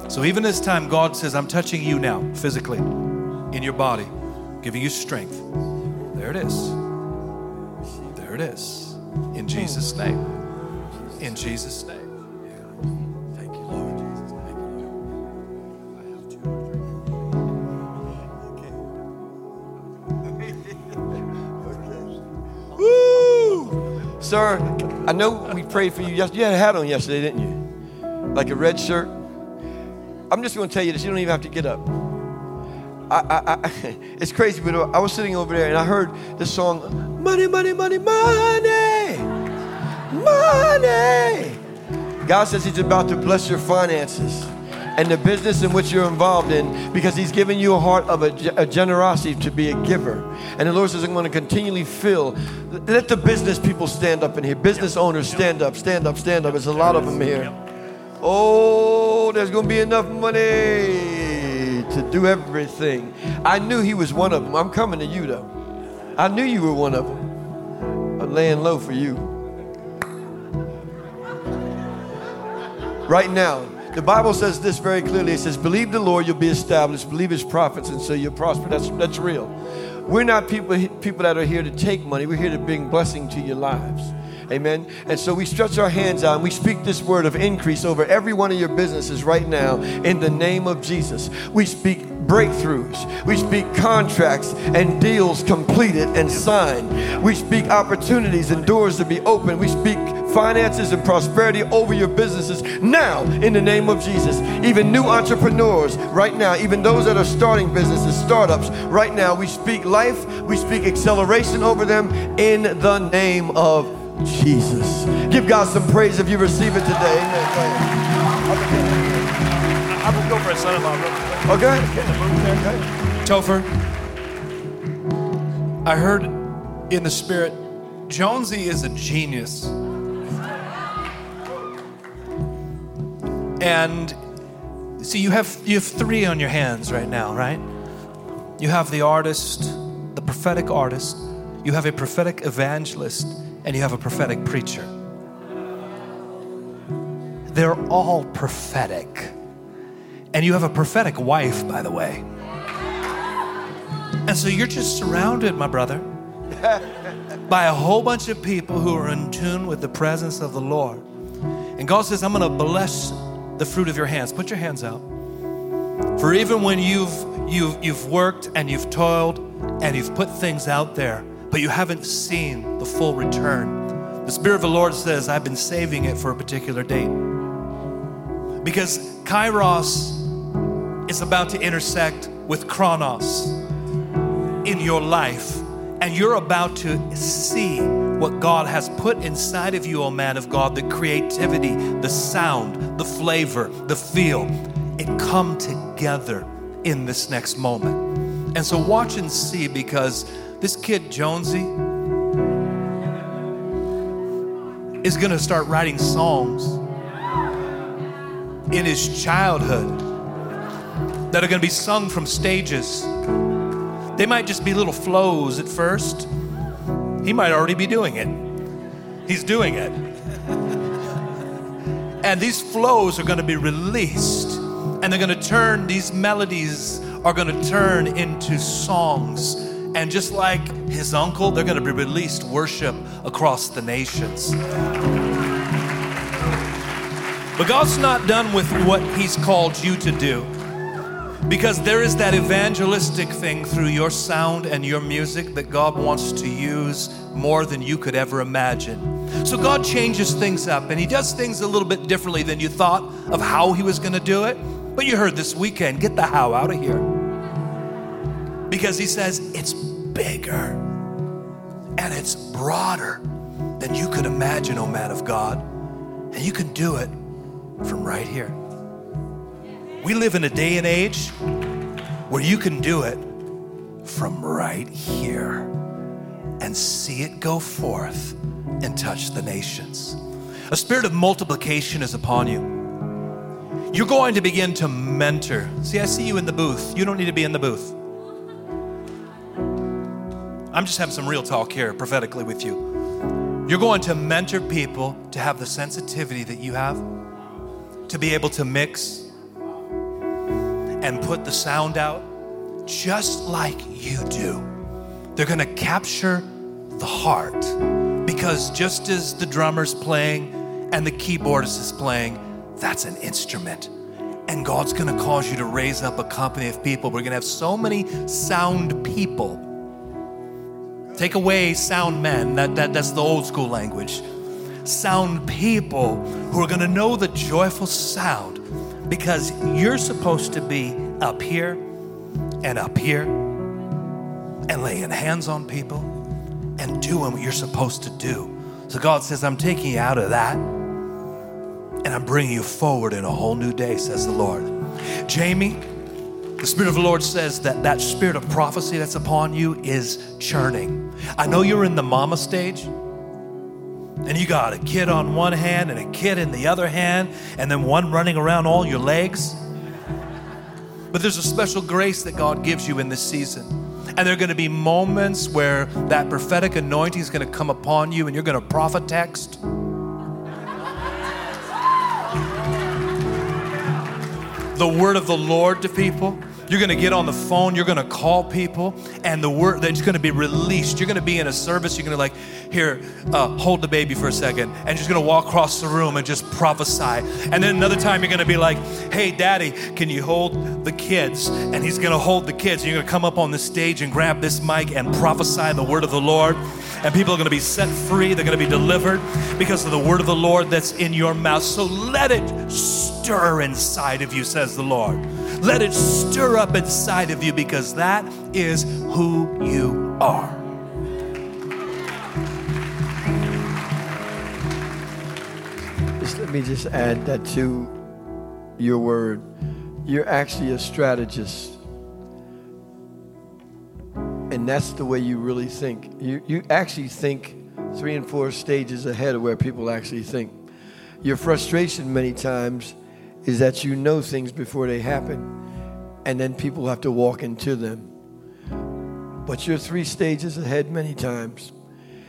So even this time, God says, I'm touching you now, physically, in your body, giving you strength. There it is. There it is. In Jesus' name. In Jesus' name. Woo! Sir, I know we prayed for you yesterday. You had a hat on yesterday, didn't you? Like a red shirt. I'm just going to tell you this. You don't even have to get up. I, I, I, it's crazy, but I was sitting over there and I heard this song, Money, Money, Money, Money, Money. God says He's about to bless your finances and the business in which you're involved in because He's given you a heart of a, a generosity to be a giver. And the Lord says, I'm going to continually fill. Let the business people stand up in here. Business owners, stand up, stand up, stand up. There's a lot of them here. Oh, there's going to be enough money to do everything. I knew He was one of them. I'm coming to you, though. I knew you were one of them. I'm laying low for you. right now. The Bible says this very clearly. It says, Believe the Lord, you'll be established. Believe his prophets, and so you'll prosper. That's, that's real. We're not people, people that are here to take money. We're here to bring blessing to your lives. Amen. And so we stretch our hands out and we speak this word of increase over every one of your businesses right now in the name of Jesus. We speak breakthroughs. We speak contracts and deals completed and signed. We speak opportunities and doors to be opened. We speak finances and prosperity over your businesses now in the name of Jesus. Even new entrepreneurs right now, even those that are starting businesses, startups, right now, we speak life, we speak acceleration over them in the name of Jesus. Give God some praise if you receive it today. Amen. I will go for a son of mine. Okay? okay. Topher, I heard in the spirit, Jonesy is a genius. And see, you have you have three on your hands right now, right? You have the artist, the prophetic artist, you have a prophetic evangelist, and you have a prophetic preacher. They're all prophetic. And you have a prophetic wife, by the way. And so you're just surrounded, my brother, by a whole bunch of people who are in tune with the presence of the Lord. And God says, I'm going to bless the fruit of your hands. Put your hands out. For even when you've, you've, you've worked and you've toiled and you've put things out there, but you haven't seen the full return, The Spirit of the Lord says, I've been saving it for a particular date. Because Kairos is about to intersect with Chronos in your life, and you're about to see what God has put inside of you, O man of God the creativity, the sound, the flavor, the feel. It come together in this next moment. And so watch and see because this kid, Jonesy, is going to start writing songs in his childhood that are going to be sung from stages. They might just be little flows at first. He might already be doing it. He's doing it. And these flows are going to be released, and they're going to turn, these melodies are going to turn into songs. And just like his uncle, they're going to be released worship across the nations. But God's not done with what He's called you to do. Because there is that evangelistic thing through your sound and your music that God wants to use more than you could ever imagine. So God changes things up and He does things a little bit differently than you thought of how He was going to do it. But you heard this weekend get the how out of here. Because He says it's bigger and it's broader than you could imagine, oh man of God. And you can do it from right here. We live in a day and age where you can do it from right here and see it go forth and touch the nations. A spirit of multiplication is upon you. You're going to begin to mentor. See, I see you in the booth. You don't need to be in the booth. I'm just having some real talk here prophetically with you. You're going to mentor people to have the sensitivity that you have, to be able to mix and put the sound out just like you do. They're going to capture the heart because just as the drummer's playing and the keyboardist is playing, that's an instrument. And God's going to cause you to raise up a company of people. We're going to have so many sound people. Take away sound men, that, that, that's the old school language. Sound people who are going to know the joyful sound because you're supposed to be up here and up here and laying hands on people and doing what you're supposed to do. So God says, I'm taking you out of that and I'm bringing you forward in a whole new day, says the Lord. Jamie, the Spirit of the Lord says that that spirit of prophecy that's upon you is churning. I know you're in the mama stage and you got a kid on one hand and a kid in the other hand, and then one running around all your legs. But there's a special grace that God gives you in this season. And there are going to be moments where that prophetic anointing is going to come upon you and you're going to prophet text. The word of the Lord to people. You're going to get on the phone, you're going to call people, and the word that's going to be released. You're going to be in a service, you're going to like, here, uh, hold the baby for a second, and just going to walk across the room and just prophesy. And then another time, you're going to be like, hey, daddy, can you hold the kids? And he's going to hold the kids, and you're going to come up on the stage and grab this mic and prophesy the word of the Lord. And people are going to be set free, they're going to be delivered because of the word of the Lord that's in your mouth. So let it stir inside of you, says the Lord. Let it stir up inside of you because that is who you are. Let me just add that to your word. You're actually a strategist. And that's the way you really think. You, you actually think three and four stages ahead of where people actually think. Your frustration many times is that you know things before they happen, and then people have to walk into them. But you're three stages ahead many times.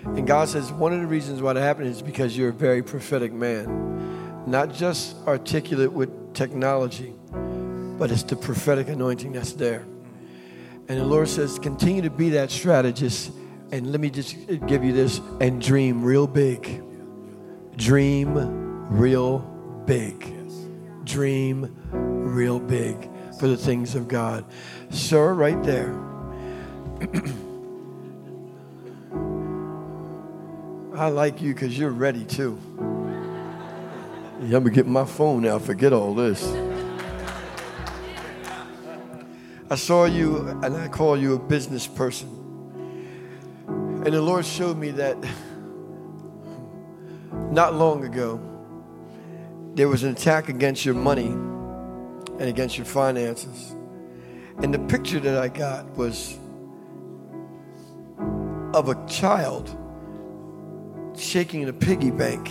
And God says one of the reasons why that happened is because you're a very prophetic man. Not just articulate with technology, but it's the prophetic anointing that's there. And the Lord says, continue to be that strategist. And let me just give you this and dream real big. Dream real big. Dream real big for the things of God. Sir, right there. I like you because you're ready too. Yeah, I'm gonna get my phone now. Forget all this. I saw you and I call you a business person. And the Lord showed me that not long ago, there was an attack against your money and against your finances. And the picture that I got was of a child shaking a piggy bank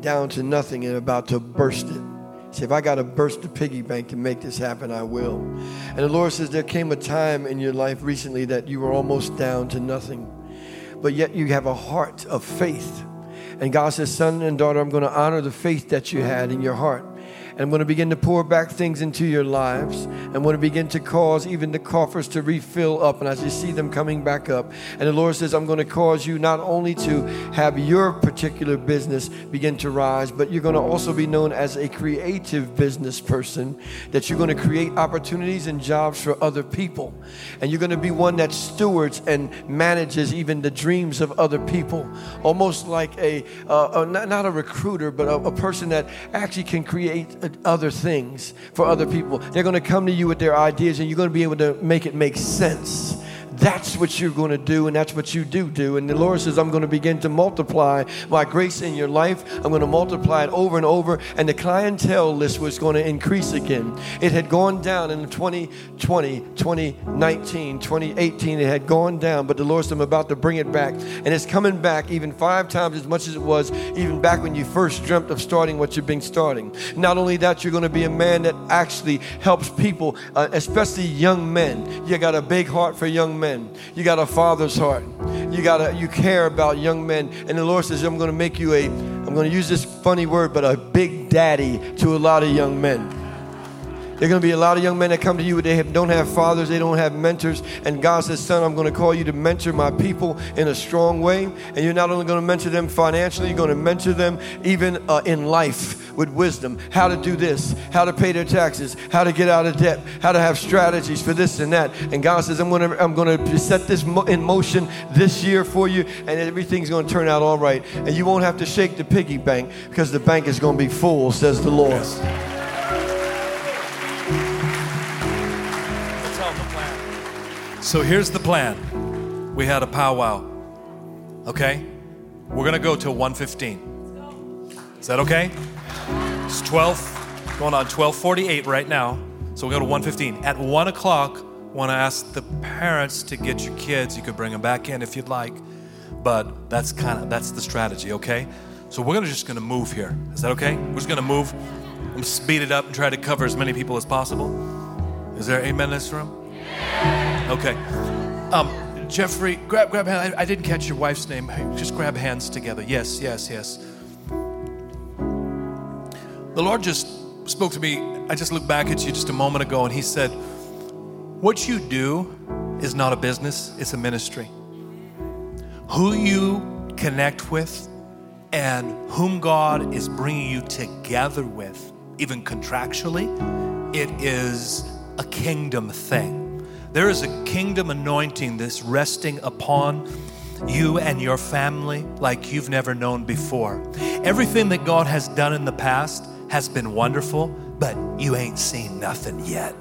down to nothing and about to burst it. If I got to burst the piggy bank to make this happen, I will. And the Lord says, there came a time in your life recently that you were almost down to nothing, but yet you have a heart of faith. And God says, son and daughter, I'm going to honor the faith that you had in your heart. And I'm going to begin to pour back things into your lives. And I'm going to begin to cause even the coffers to refill up. And as you see them coming back up, and the Lord says, I'm going to cause you not only to have your particular business begin to rise, but you're going to also be known as a creative business person, that you're going to create opportunities and jobs for other people. And you're going to be one that stewards and manages even the dreams of other people, almost like a, uh, a not, not a recruiter, but a, a person that actually can create other things for other people. They're going to come to you with their ideas, and you're going to be able to make it make sense. That's what you're going to do, and that's what you do do. And the Lord says, I'm going to begin to multiply my grace in your life. I'm going to multiply it over and over. And the clientele list was going to increase again. It had gone down in 2020, 2019, 2018. It had gone down, but the Lord said, I'm about to bring it back. And it's coming back even five times as much as it was even back when you first dreamt of starting what you've been starting. Not only that, you're going to be a man that actually helps people, uh, especially young men. You got a big heart for young men men. You got a father's heart. You got a, you care about young men. And the Lord says, I'm going to make you a, I'm going to use this funny word, but a big daddy to a lot of young men. There are going to be a lot of young men that come to you, they have, don't have fathers, they don't have mentors. And God says, Son, I'm going to call you to mentor my people in a strong way. And you're not only going to mentor them financially, you're going to mentor them even uh, in life with wisdom how to do this, how to pay their taxes, how to get out of debt, how to have strategies for this and that. And God says, I'm going to, I'm going to set this in motion this year for you, and everything's going to turn out all right. And you won't have to shake the piggy bank because the bank is going to be full, says the Lord. Yes. So here's the plan. We had a powwow. Okay? We're gonna go till 115. Is that okay? It's 12, going on 1248 right now. So we go to 115. At 1 o'clock, want to ask the parents to get your kids. You could bring them back in if you'd like. But that's kind of that's the strategy, okay? So we're gonna just gonna move here. Is that okay? We're just gonna move. I'm gonna speed it up and try to cover as many people as possible. Is there amen in this room? Okay. Um, Jeffrey, grab grab hand. I, I didn't catch your wife's name. Just grab hands together. Yes, yes, yes. The Lord just spoke to me. I just looked back at you just a moment ago, and He said, "What you do is not a business; it's a ministry. Who you connect with, and whom God is bringing you together with, even contractually, it is a kingdom thing. There is a kingdom anointing that's resting upon you and your family like you've never known before. Everything that God has done in the past has been wonderful, but you ain't seen nothing yet.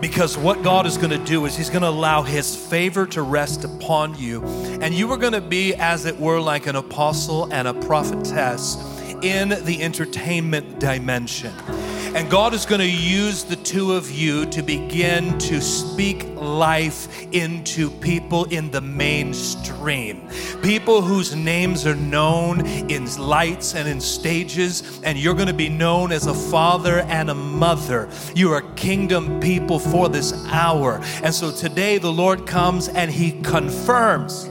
Because what God is going to do is He's going to allow His favor to rest upon you. And you are going to be, as it were, like an apostle and a prophetess in the entertainment dimension. And God is going to use the two of you to begin to speak life into people in the mainstream. People whose names are known in lights and in stages, and you're going to be known as a father and a mother. You are kingdom people for this hour. And so today the Lord comes and He confirms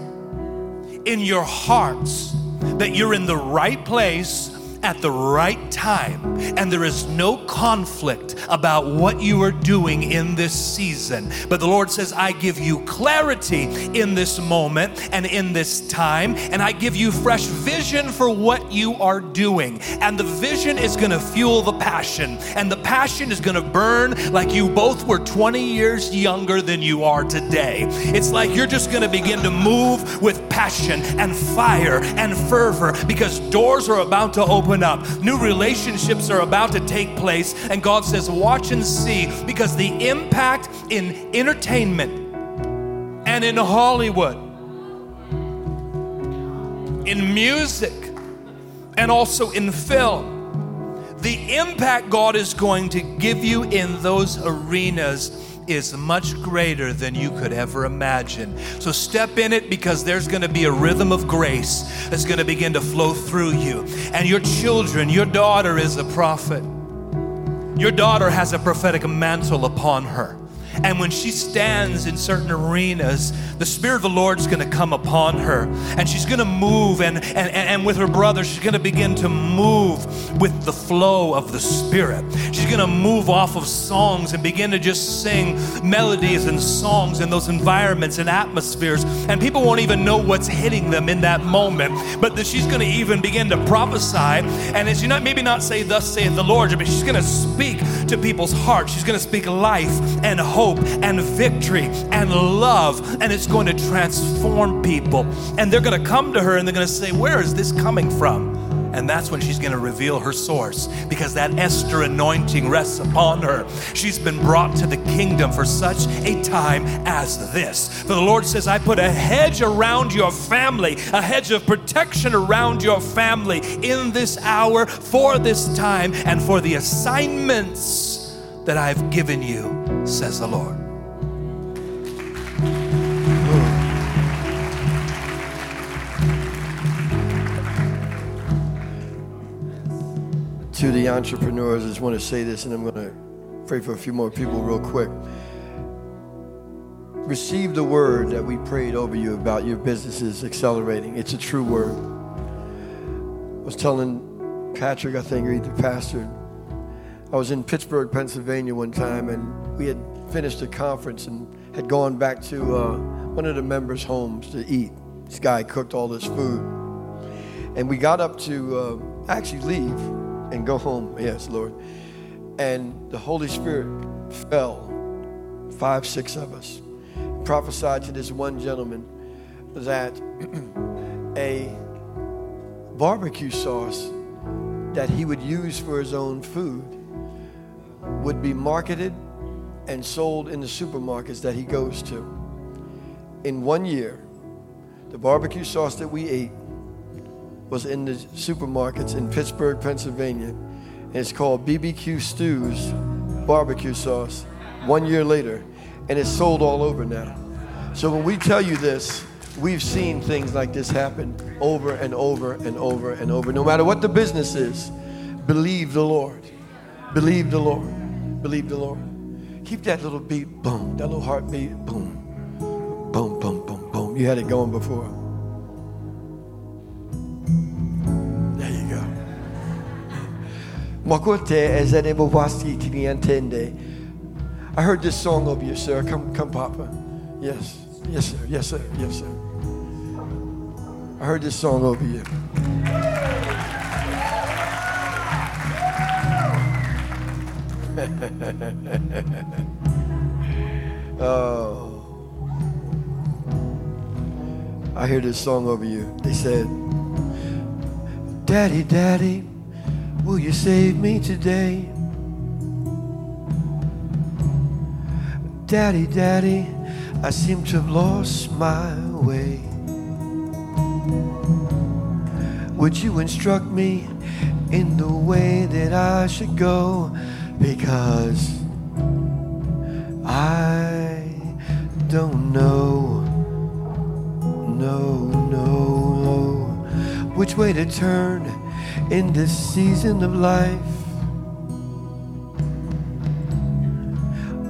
in your hearts that you're in the right place at the right time, and there is no conflict about what you are doing in this season. But the Lord says, I give you clarity in this moment and in this time, and I give you fresh vision for what you are doing. And the vision is going to fuel the passion, and passion is going to burn like you both were 20 years younger than you are today. It's like you're just going to begin to move with passion and fire and fervor because doors are about to open up. New relationships are about to take place. And God says, Watch and see because the impact in entertainment and in Hollywood, in music, and also in film. The impact God is going to give you in those arenas is much greater than you could ever imagine. So step in it because there's going to be a rhythm of grace that's going to begin to flow through you. And your children, your daughter is a prophet. Your daughter has a prophetic mantle upon her. And when she stands in certain arenas, the Spirit of the Lord is gonna come upon her. And she's gonna move, and, and, and with her brother, she's gonna begin to move with the flow of the Spirit. She's gonna move off of songs and begin to just sing melodies and songs in those environments and atmospheres. And people won't even know what's hitting them in that moment. But that she's gonna even begin to prophesy. And as you not maybe not say, Thus saith the Lord, but she's gonna speak to people's hearts. She's gonna speak life and hope and victory and love, and it's going to transform people. And they're going to come to her and they're going to say, Where is this coming from? And that's when she's going to reveal her source because that Esther anointing rests upon her. She's been brought to the kingdom for such a time as this. For the Lord says, I put a hedge around your family, a hedge of protection around your family in this hour, for this time, and for the assignments that I've given you, says the Lord. To the entrepreneurs, I just want to say this, and I'm going to pray for a few more people real quick. Receive the word that we prayed over you about your businesses accelerating. It's a true word. I was telling Patrick, I think, or either pastor, I was in Pittsburgh, Pennsylvania one time, and we had finished a conference and had gone back to uh, one of the members' homes to eat. This guy cooked all this food. And we got up to uh, actually leave and go home. Yes, Lord. And the Holy Spirit fell, five, six of us, prophesied to this one gentleman that a barbecue sauce that he would use for his own food would be marketed and sold in the supermarkets that he goes to. In one year, the barbecue sauce that we ate was in the supermarkets in Pittsburgh, Pennsylvania. And it's called BBQ Stews barbecue sauce. One year later, and it's sold all over now. So when we tell you this, we've seen things like this happen over and over and over and over. No matter what the business is, believe the Lord. Believe the Lord. Believe the Lord. Keep that little beat, boom, that little heartbeat, boom, boom, boom, boom, boom. You had it going before. There you go. Makote ezanebo wasti tiniantende. I heard this song over you, sir. Come, come, Papa. Yes, yes, sir. Yes, sir. Yes, sir. I heard this song over you. oh. I hear this song over you. They said, Daddy, Daddy, will you save me today? Daddy, Daddy, I seem to have lost my way. Would you instruct me in the way that I should go? Because I don't know, no, no, no, which way to turn in this season of life.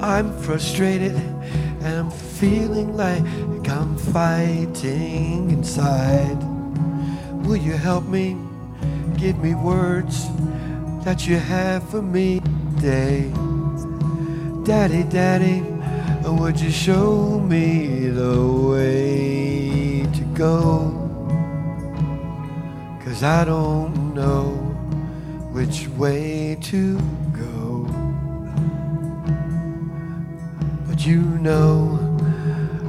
I'm frustrated and I'm feeling like I'm fighting inside. Will you help me? Give me words that you have for me day. Daddy, Daddy, would you show me the way to go? Cause I don't know which way to go. But you know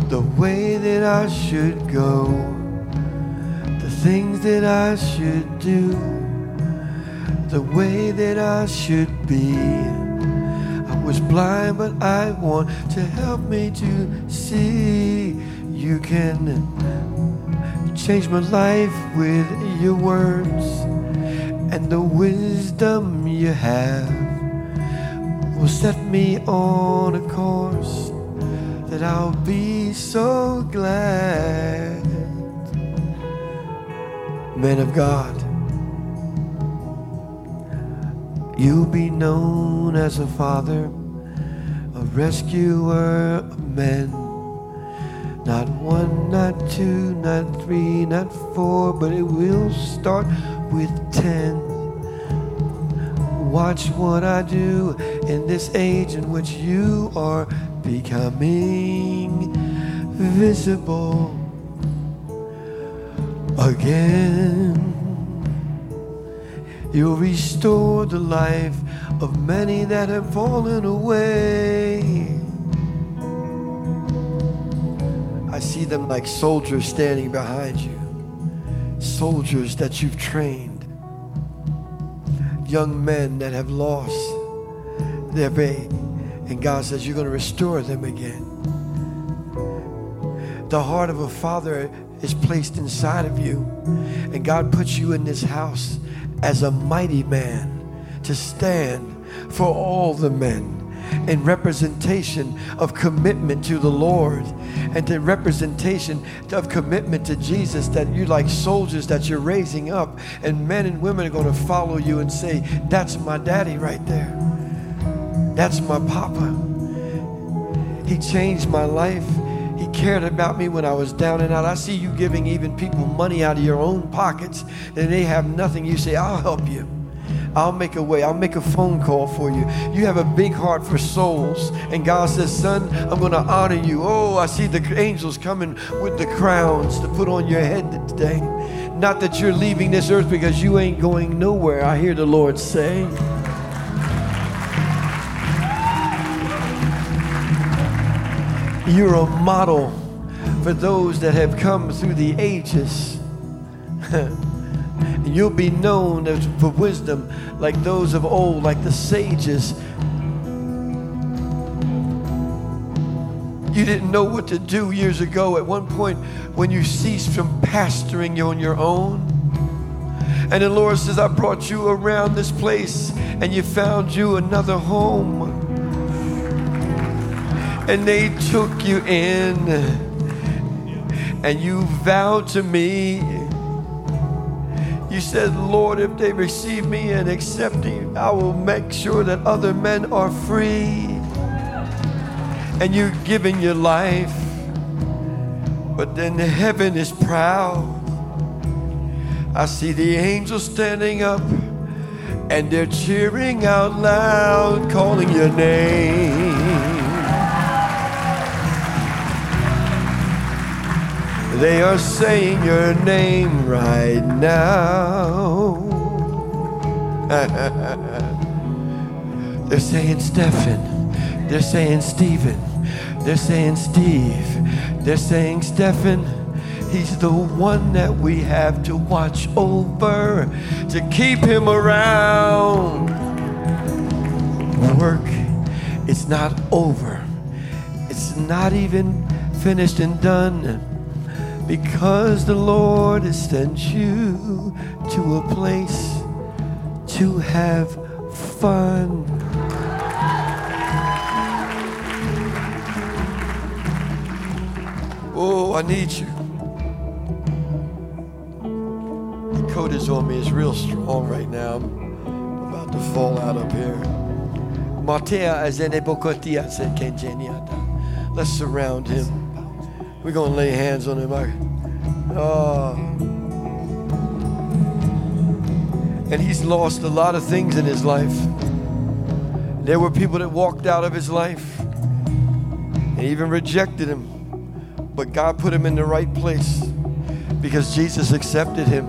the way that I should go, the things that I should do the way that I should be. I was blind, but I want to help me to see. You can change my life with your words and the wisdom you have will set me on a course that I'll be so glad. Men of God, you'll be known as a father, a rescuer of men. Not one, not two, not three, not four, but it will start with ten. Watch what I do in this age in which you are becoming visible again. You'll restore the life of many that have fallen away. I see them like soldiers standing behind you, soldiers that you've trained young men that have lost their faith. And God says, You're going to restore them again. The heart of a father is placed inside of you. And God puts you in this house as a mighty man to stand for all the men in representation of commitment to the Lord and the representation of commitment to Jesus that you're like soldiers that you're raising up and men and women are going to follow you and say that's my daddy right there. That's my papa. He changed my life cared about me when I was down and out. I see you giving even people money out of your own pockets and they have nothing. You say, I'll help you. I'll make a way. I'll make a phone call for you. You have a big heart for souls. And God says, Son, I'm going to honor you. Oh, I see the angels coming with the crowns to put on your head today. Not that you're leaving this earth because you ain't going nowhere, I hear the Lord say. You're a model for those that have come through the ages. You'll be known for wisdom like those of old, like the sages. You didn't know what to do years ago at one point when you ceased from pastoring on your own. And the Lord says, I brought you around this place and you found you another home. And they took you in and you vowed to me you said, Lord, if they receive me and accept me, I will make sure that other men are free. And you're giving your life. But then heaven is proud. I see the angels standing up and they're cheering out loud, calling your name. They are saying your name right now. They're saying Stephen. They're saying Stephen. They're saying Steve. They're saying Stephen. He's the one that we have to watch over to keep him around. Work, it's not over. It's not even finished and done because the Lord has sent you to a place to have fun. Oh, I need you. The coat is on me. It's real strong right now. I'm about to fall out up here. Let's surround him. We're going to lay hands on him. Oh. And he's lost a lot of things in his life. There were people that walked out of his life and even rejected him. But God put him in the right place because Jesus accepted him.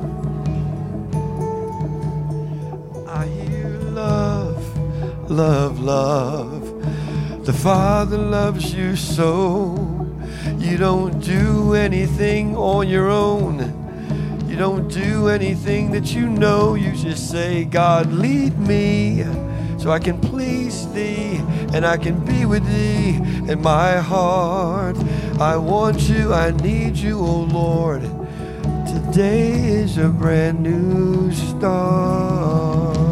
I hear love, love, love. The Father loves you so. You don't do anything on your own. You don't do anything that you know. You just say, God, lead me so I can please thee and I can be with thee in my heart. I want you, I need you, oh Lord. Today is a brand new start.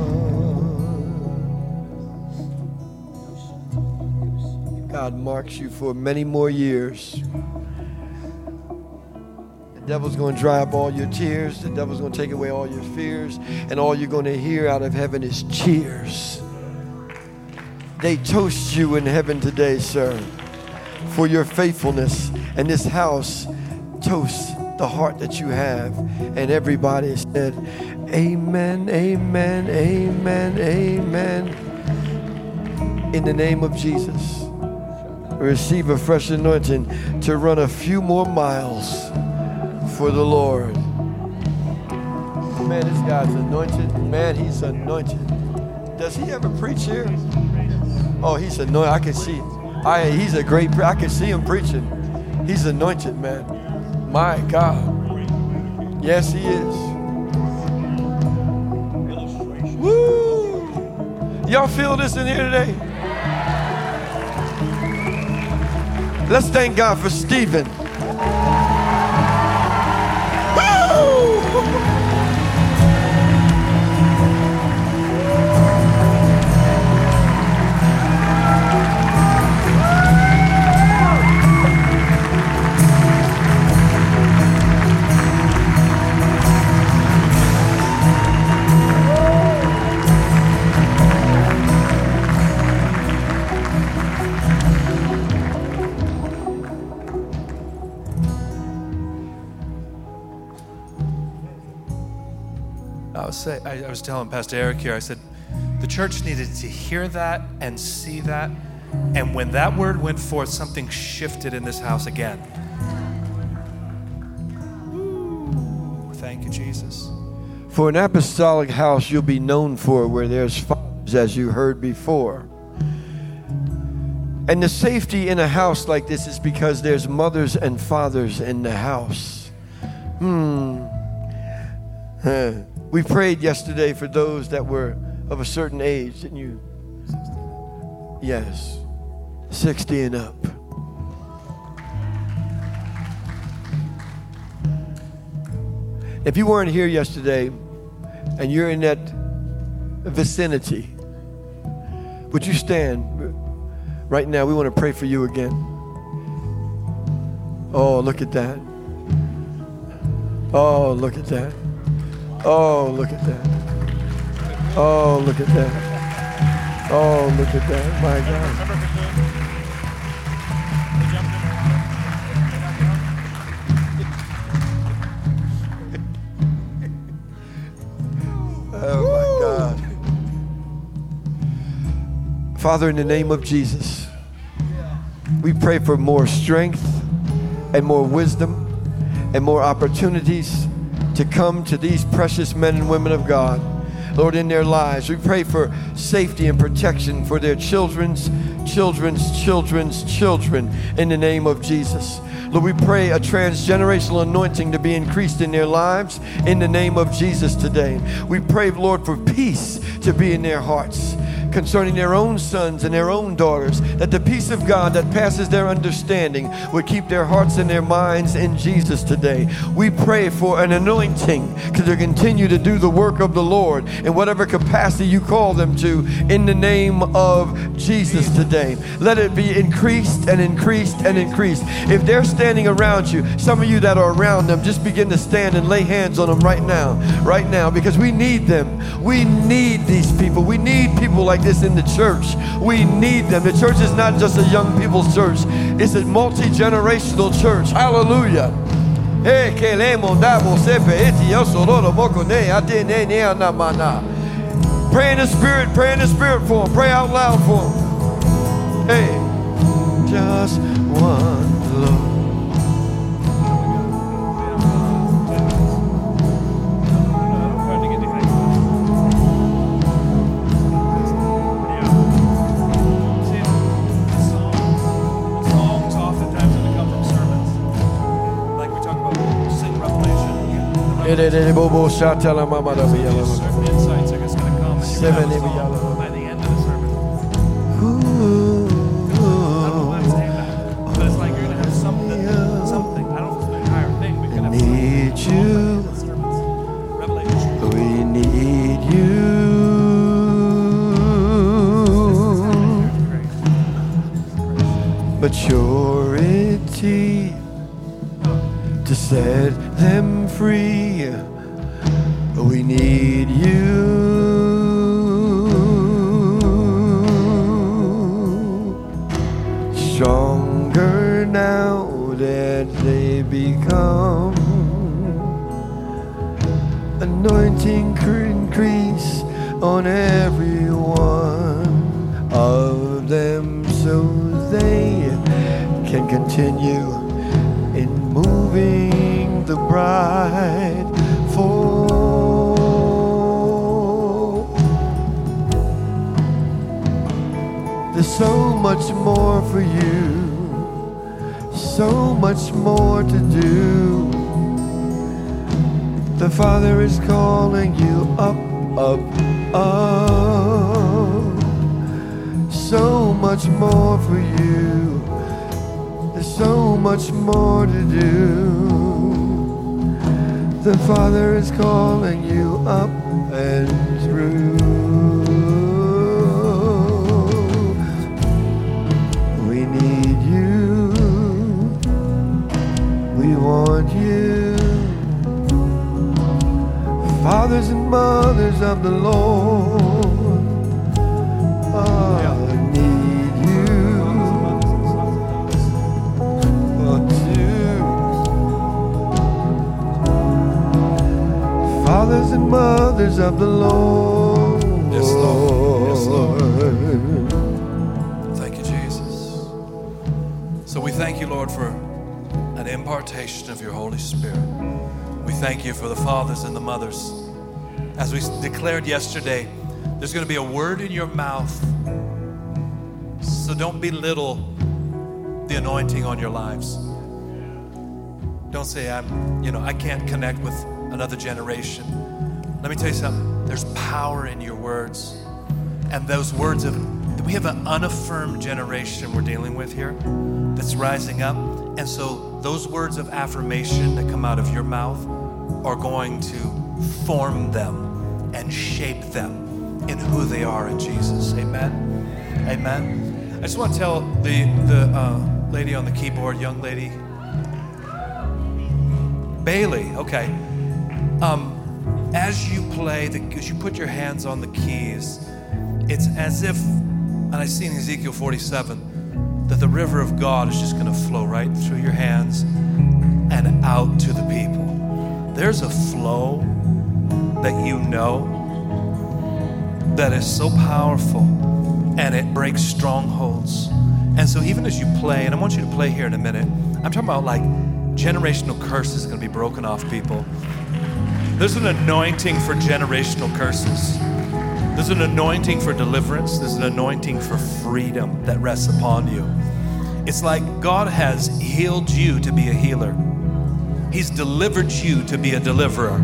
God marks you for many more years. The devil's going to dry up all your tears. The devil's going to take away all your fears. And all you're going to hear out of heaven is cheers. They toast you in heaven today, sir, for your faithfulness. And this house toasts the heart that you have. And everybody said, Amen, amen, amen, amen. In the name of Jesus receive a fresh anointing to run a few more miles for the Lord. Man, this guy's anointed. Man, he's anointed. Does he ever preach here? Oh, he's anointed. I can see. I, he's a great. I can see him preaching. He's anointed, man. My God. Yes, he is. Woo! Y'all feel this in here today? Let's thank God for Stephen. say, I, I was telling Pastor Eric here, I said, the church needed to hear that and see that. And when that word went forth, something shifted in this house again. Ooh, thank you, Jesus. For an apostolic house, you'll be known for where there's fathers, as you heard before. And the safety in a house like this is because there's mothers and fathers in the house. Hmm. We prayed yesterday for those that were of a certain age, didn't you? Yes. 60 and up. If you weren't here yesterday and you're in that vicinity, would you stand right now? We want to pray for you again. Oh, look at that. Oh, look at that. Oh, look at that. Oh, look at that. Oh, look at that. My God. Oh, my God. Father, in the name of Jesus, we pray for more strength and more wisdom and more opportunities to come to these precious men and women of God. Lord, in their lives, we pray for safety and protection for their children's children's children's children in the name of Jesus. Lord, we pray a transgenerational anointing to be increased in their lives in the name of Jesus today. We pray, Lord, for peace to be in their hearts concerning their own sons and their own daughters, that the peace of God that passes their understanding would keep their hearts and their minds in Jesus today. We pray for an anointing to continue to do the work of the Lord in whatever capacity you call them to in the name of Jesus today. Let it be increased and increased and increased. If they're standing around you, some of you that are around them, just begin to stand and lay hands on them right now, right now, because we need them. We need these people. We need people like this in the church. We need them. The church is not just a young people's church, it's a multi generational church. Hallelujah. Eh. Pray in the spirit, pray in the spirit for them. Pray out loud for them. Hey, just one Certain insights are just going to come. We declared yesterday, there's going to be a word in your mouth. So don't belittle the anointing on your lives. Don't say, I'm, you know, I can't connect with another generation. Let me tell you something. There's power in your words. And those words of, we have an unaffirmed generation we're dealing with here that's rising up. And so those words of affirmation that come out of your mouth are going to form them and shape them in who they are in Jesus. Amen. Amen. I just want to tell the, the uh, lady on the keyboard, young lady, Bailey, okay. Um, as you play, the, as you put your hands on the keys, it's as if, and I see in Ezekiel 47, that the river of God is just going to flow right through your hands and out to the people. There's a flow that you know that is so powerful and it breaks strongholds. And so, even as you play, and I want you to play here in a minute, I'm talking about like generational curses going to be broken off people. There's an anointing for generational curses. There's an anointing for deliverance. There's an anointing for freedom that rests upon you. It's like God has healed you to be a healer. He's delivered you to be a deliverer.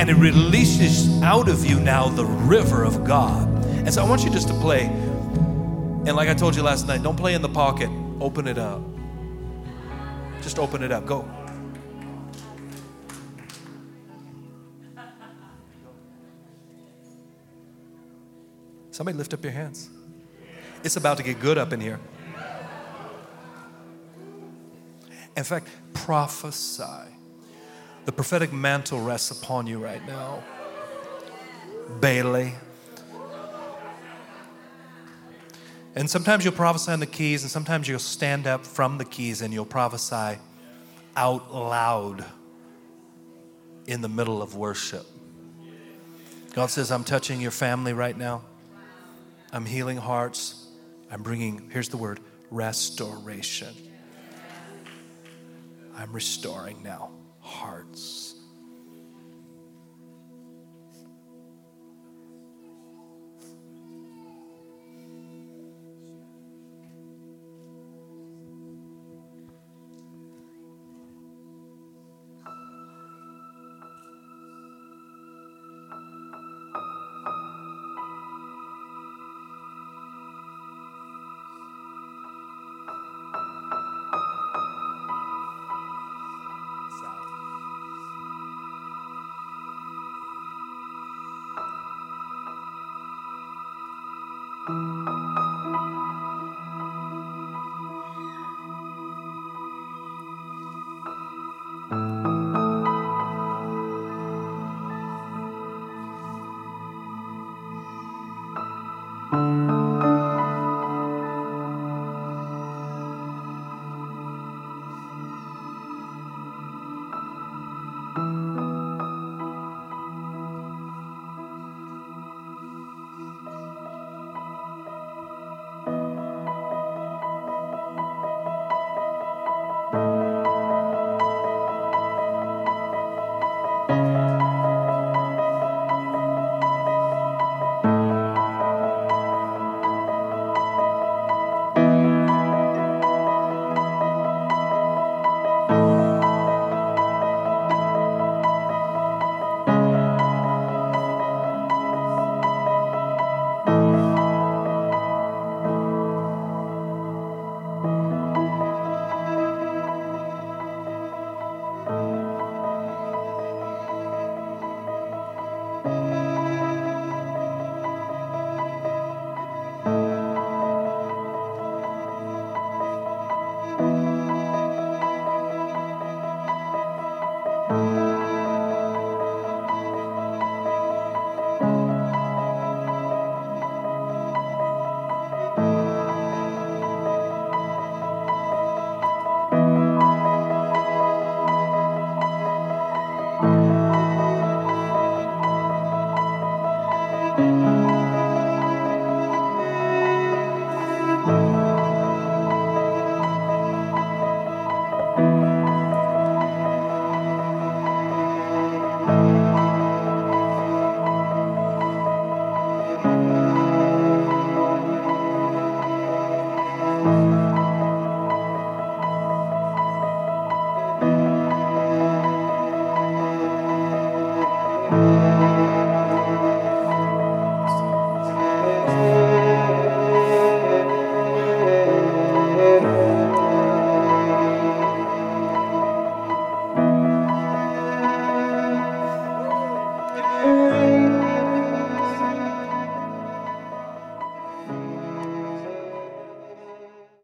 And it releases out of you now the river of God. And so I want you just to play. And like I told you last night, don't play in the pocket, open it up. Just open it up. Go. Somebody lift up your hands. It's about to get good up in here. In fact, prophesy. The prophetic mantle rests upon you right now. Bailey. And sometimes you'll prophesy on the keys, and sometimes you'll stand up from the keys and you'll prophesy out loud in the middle of worship. God says, I'm touching your family right now. I'm healing hearts. I'm bringing, here's the word, restoration. I'm restoring now hearts. Thank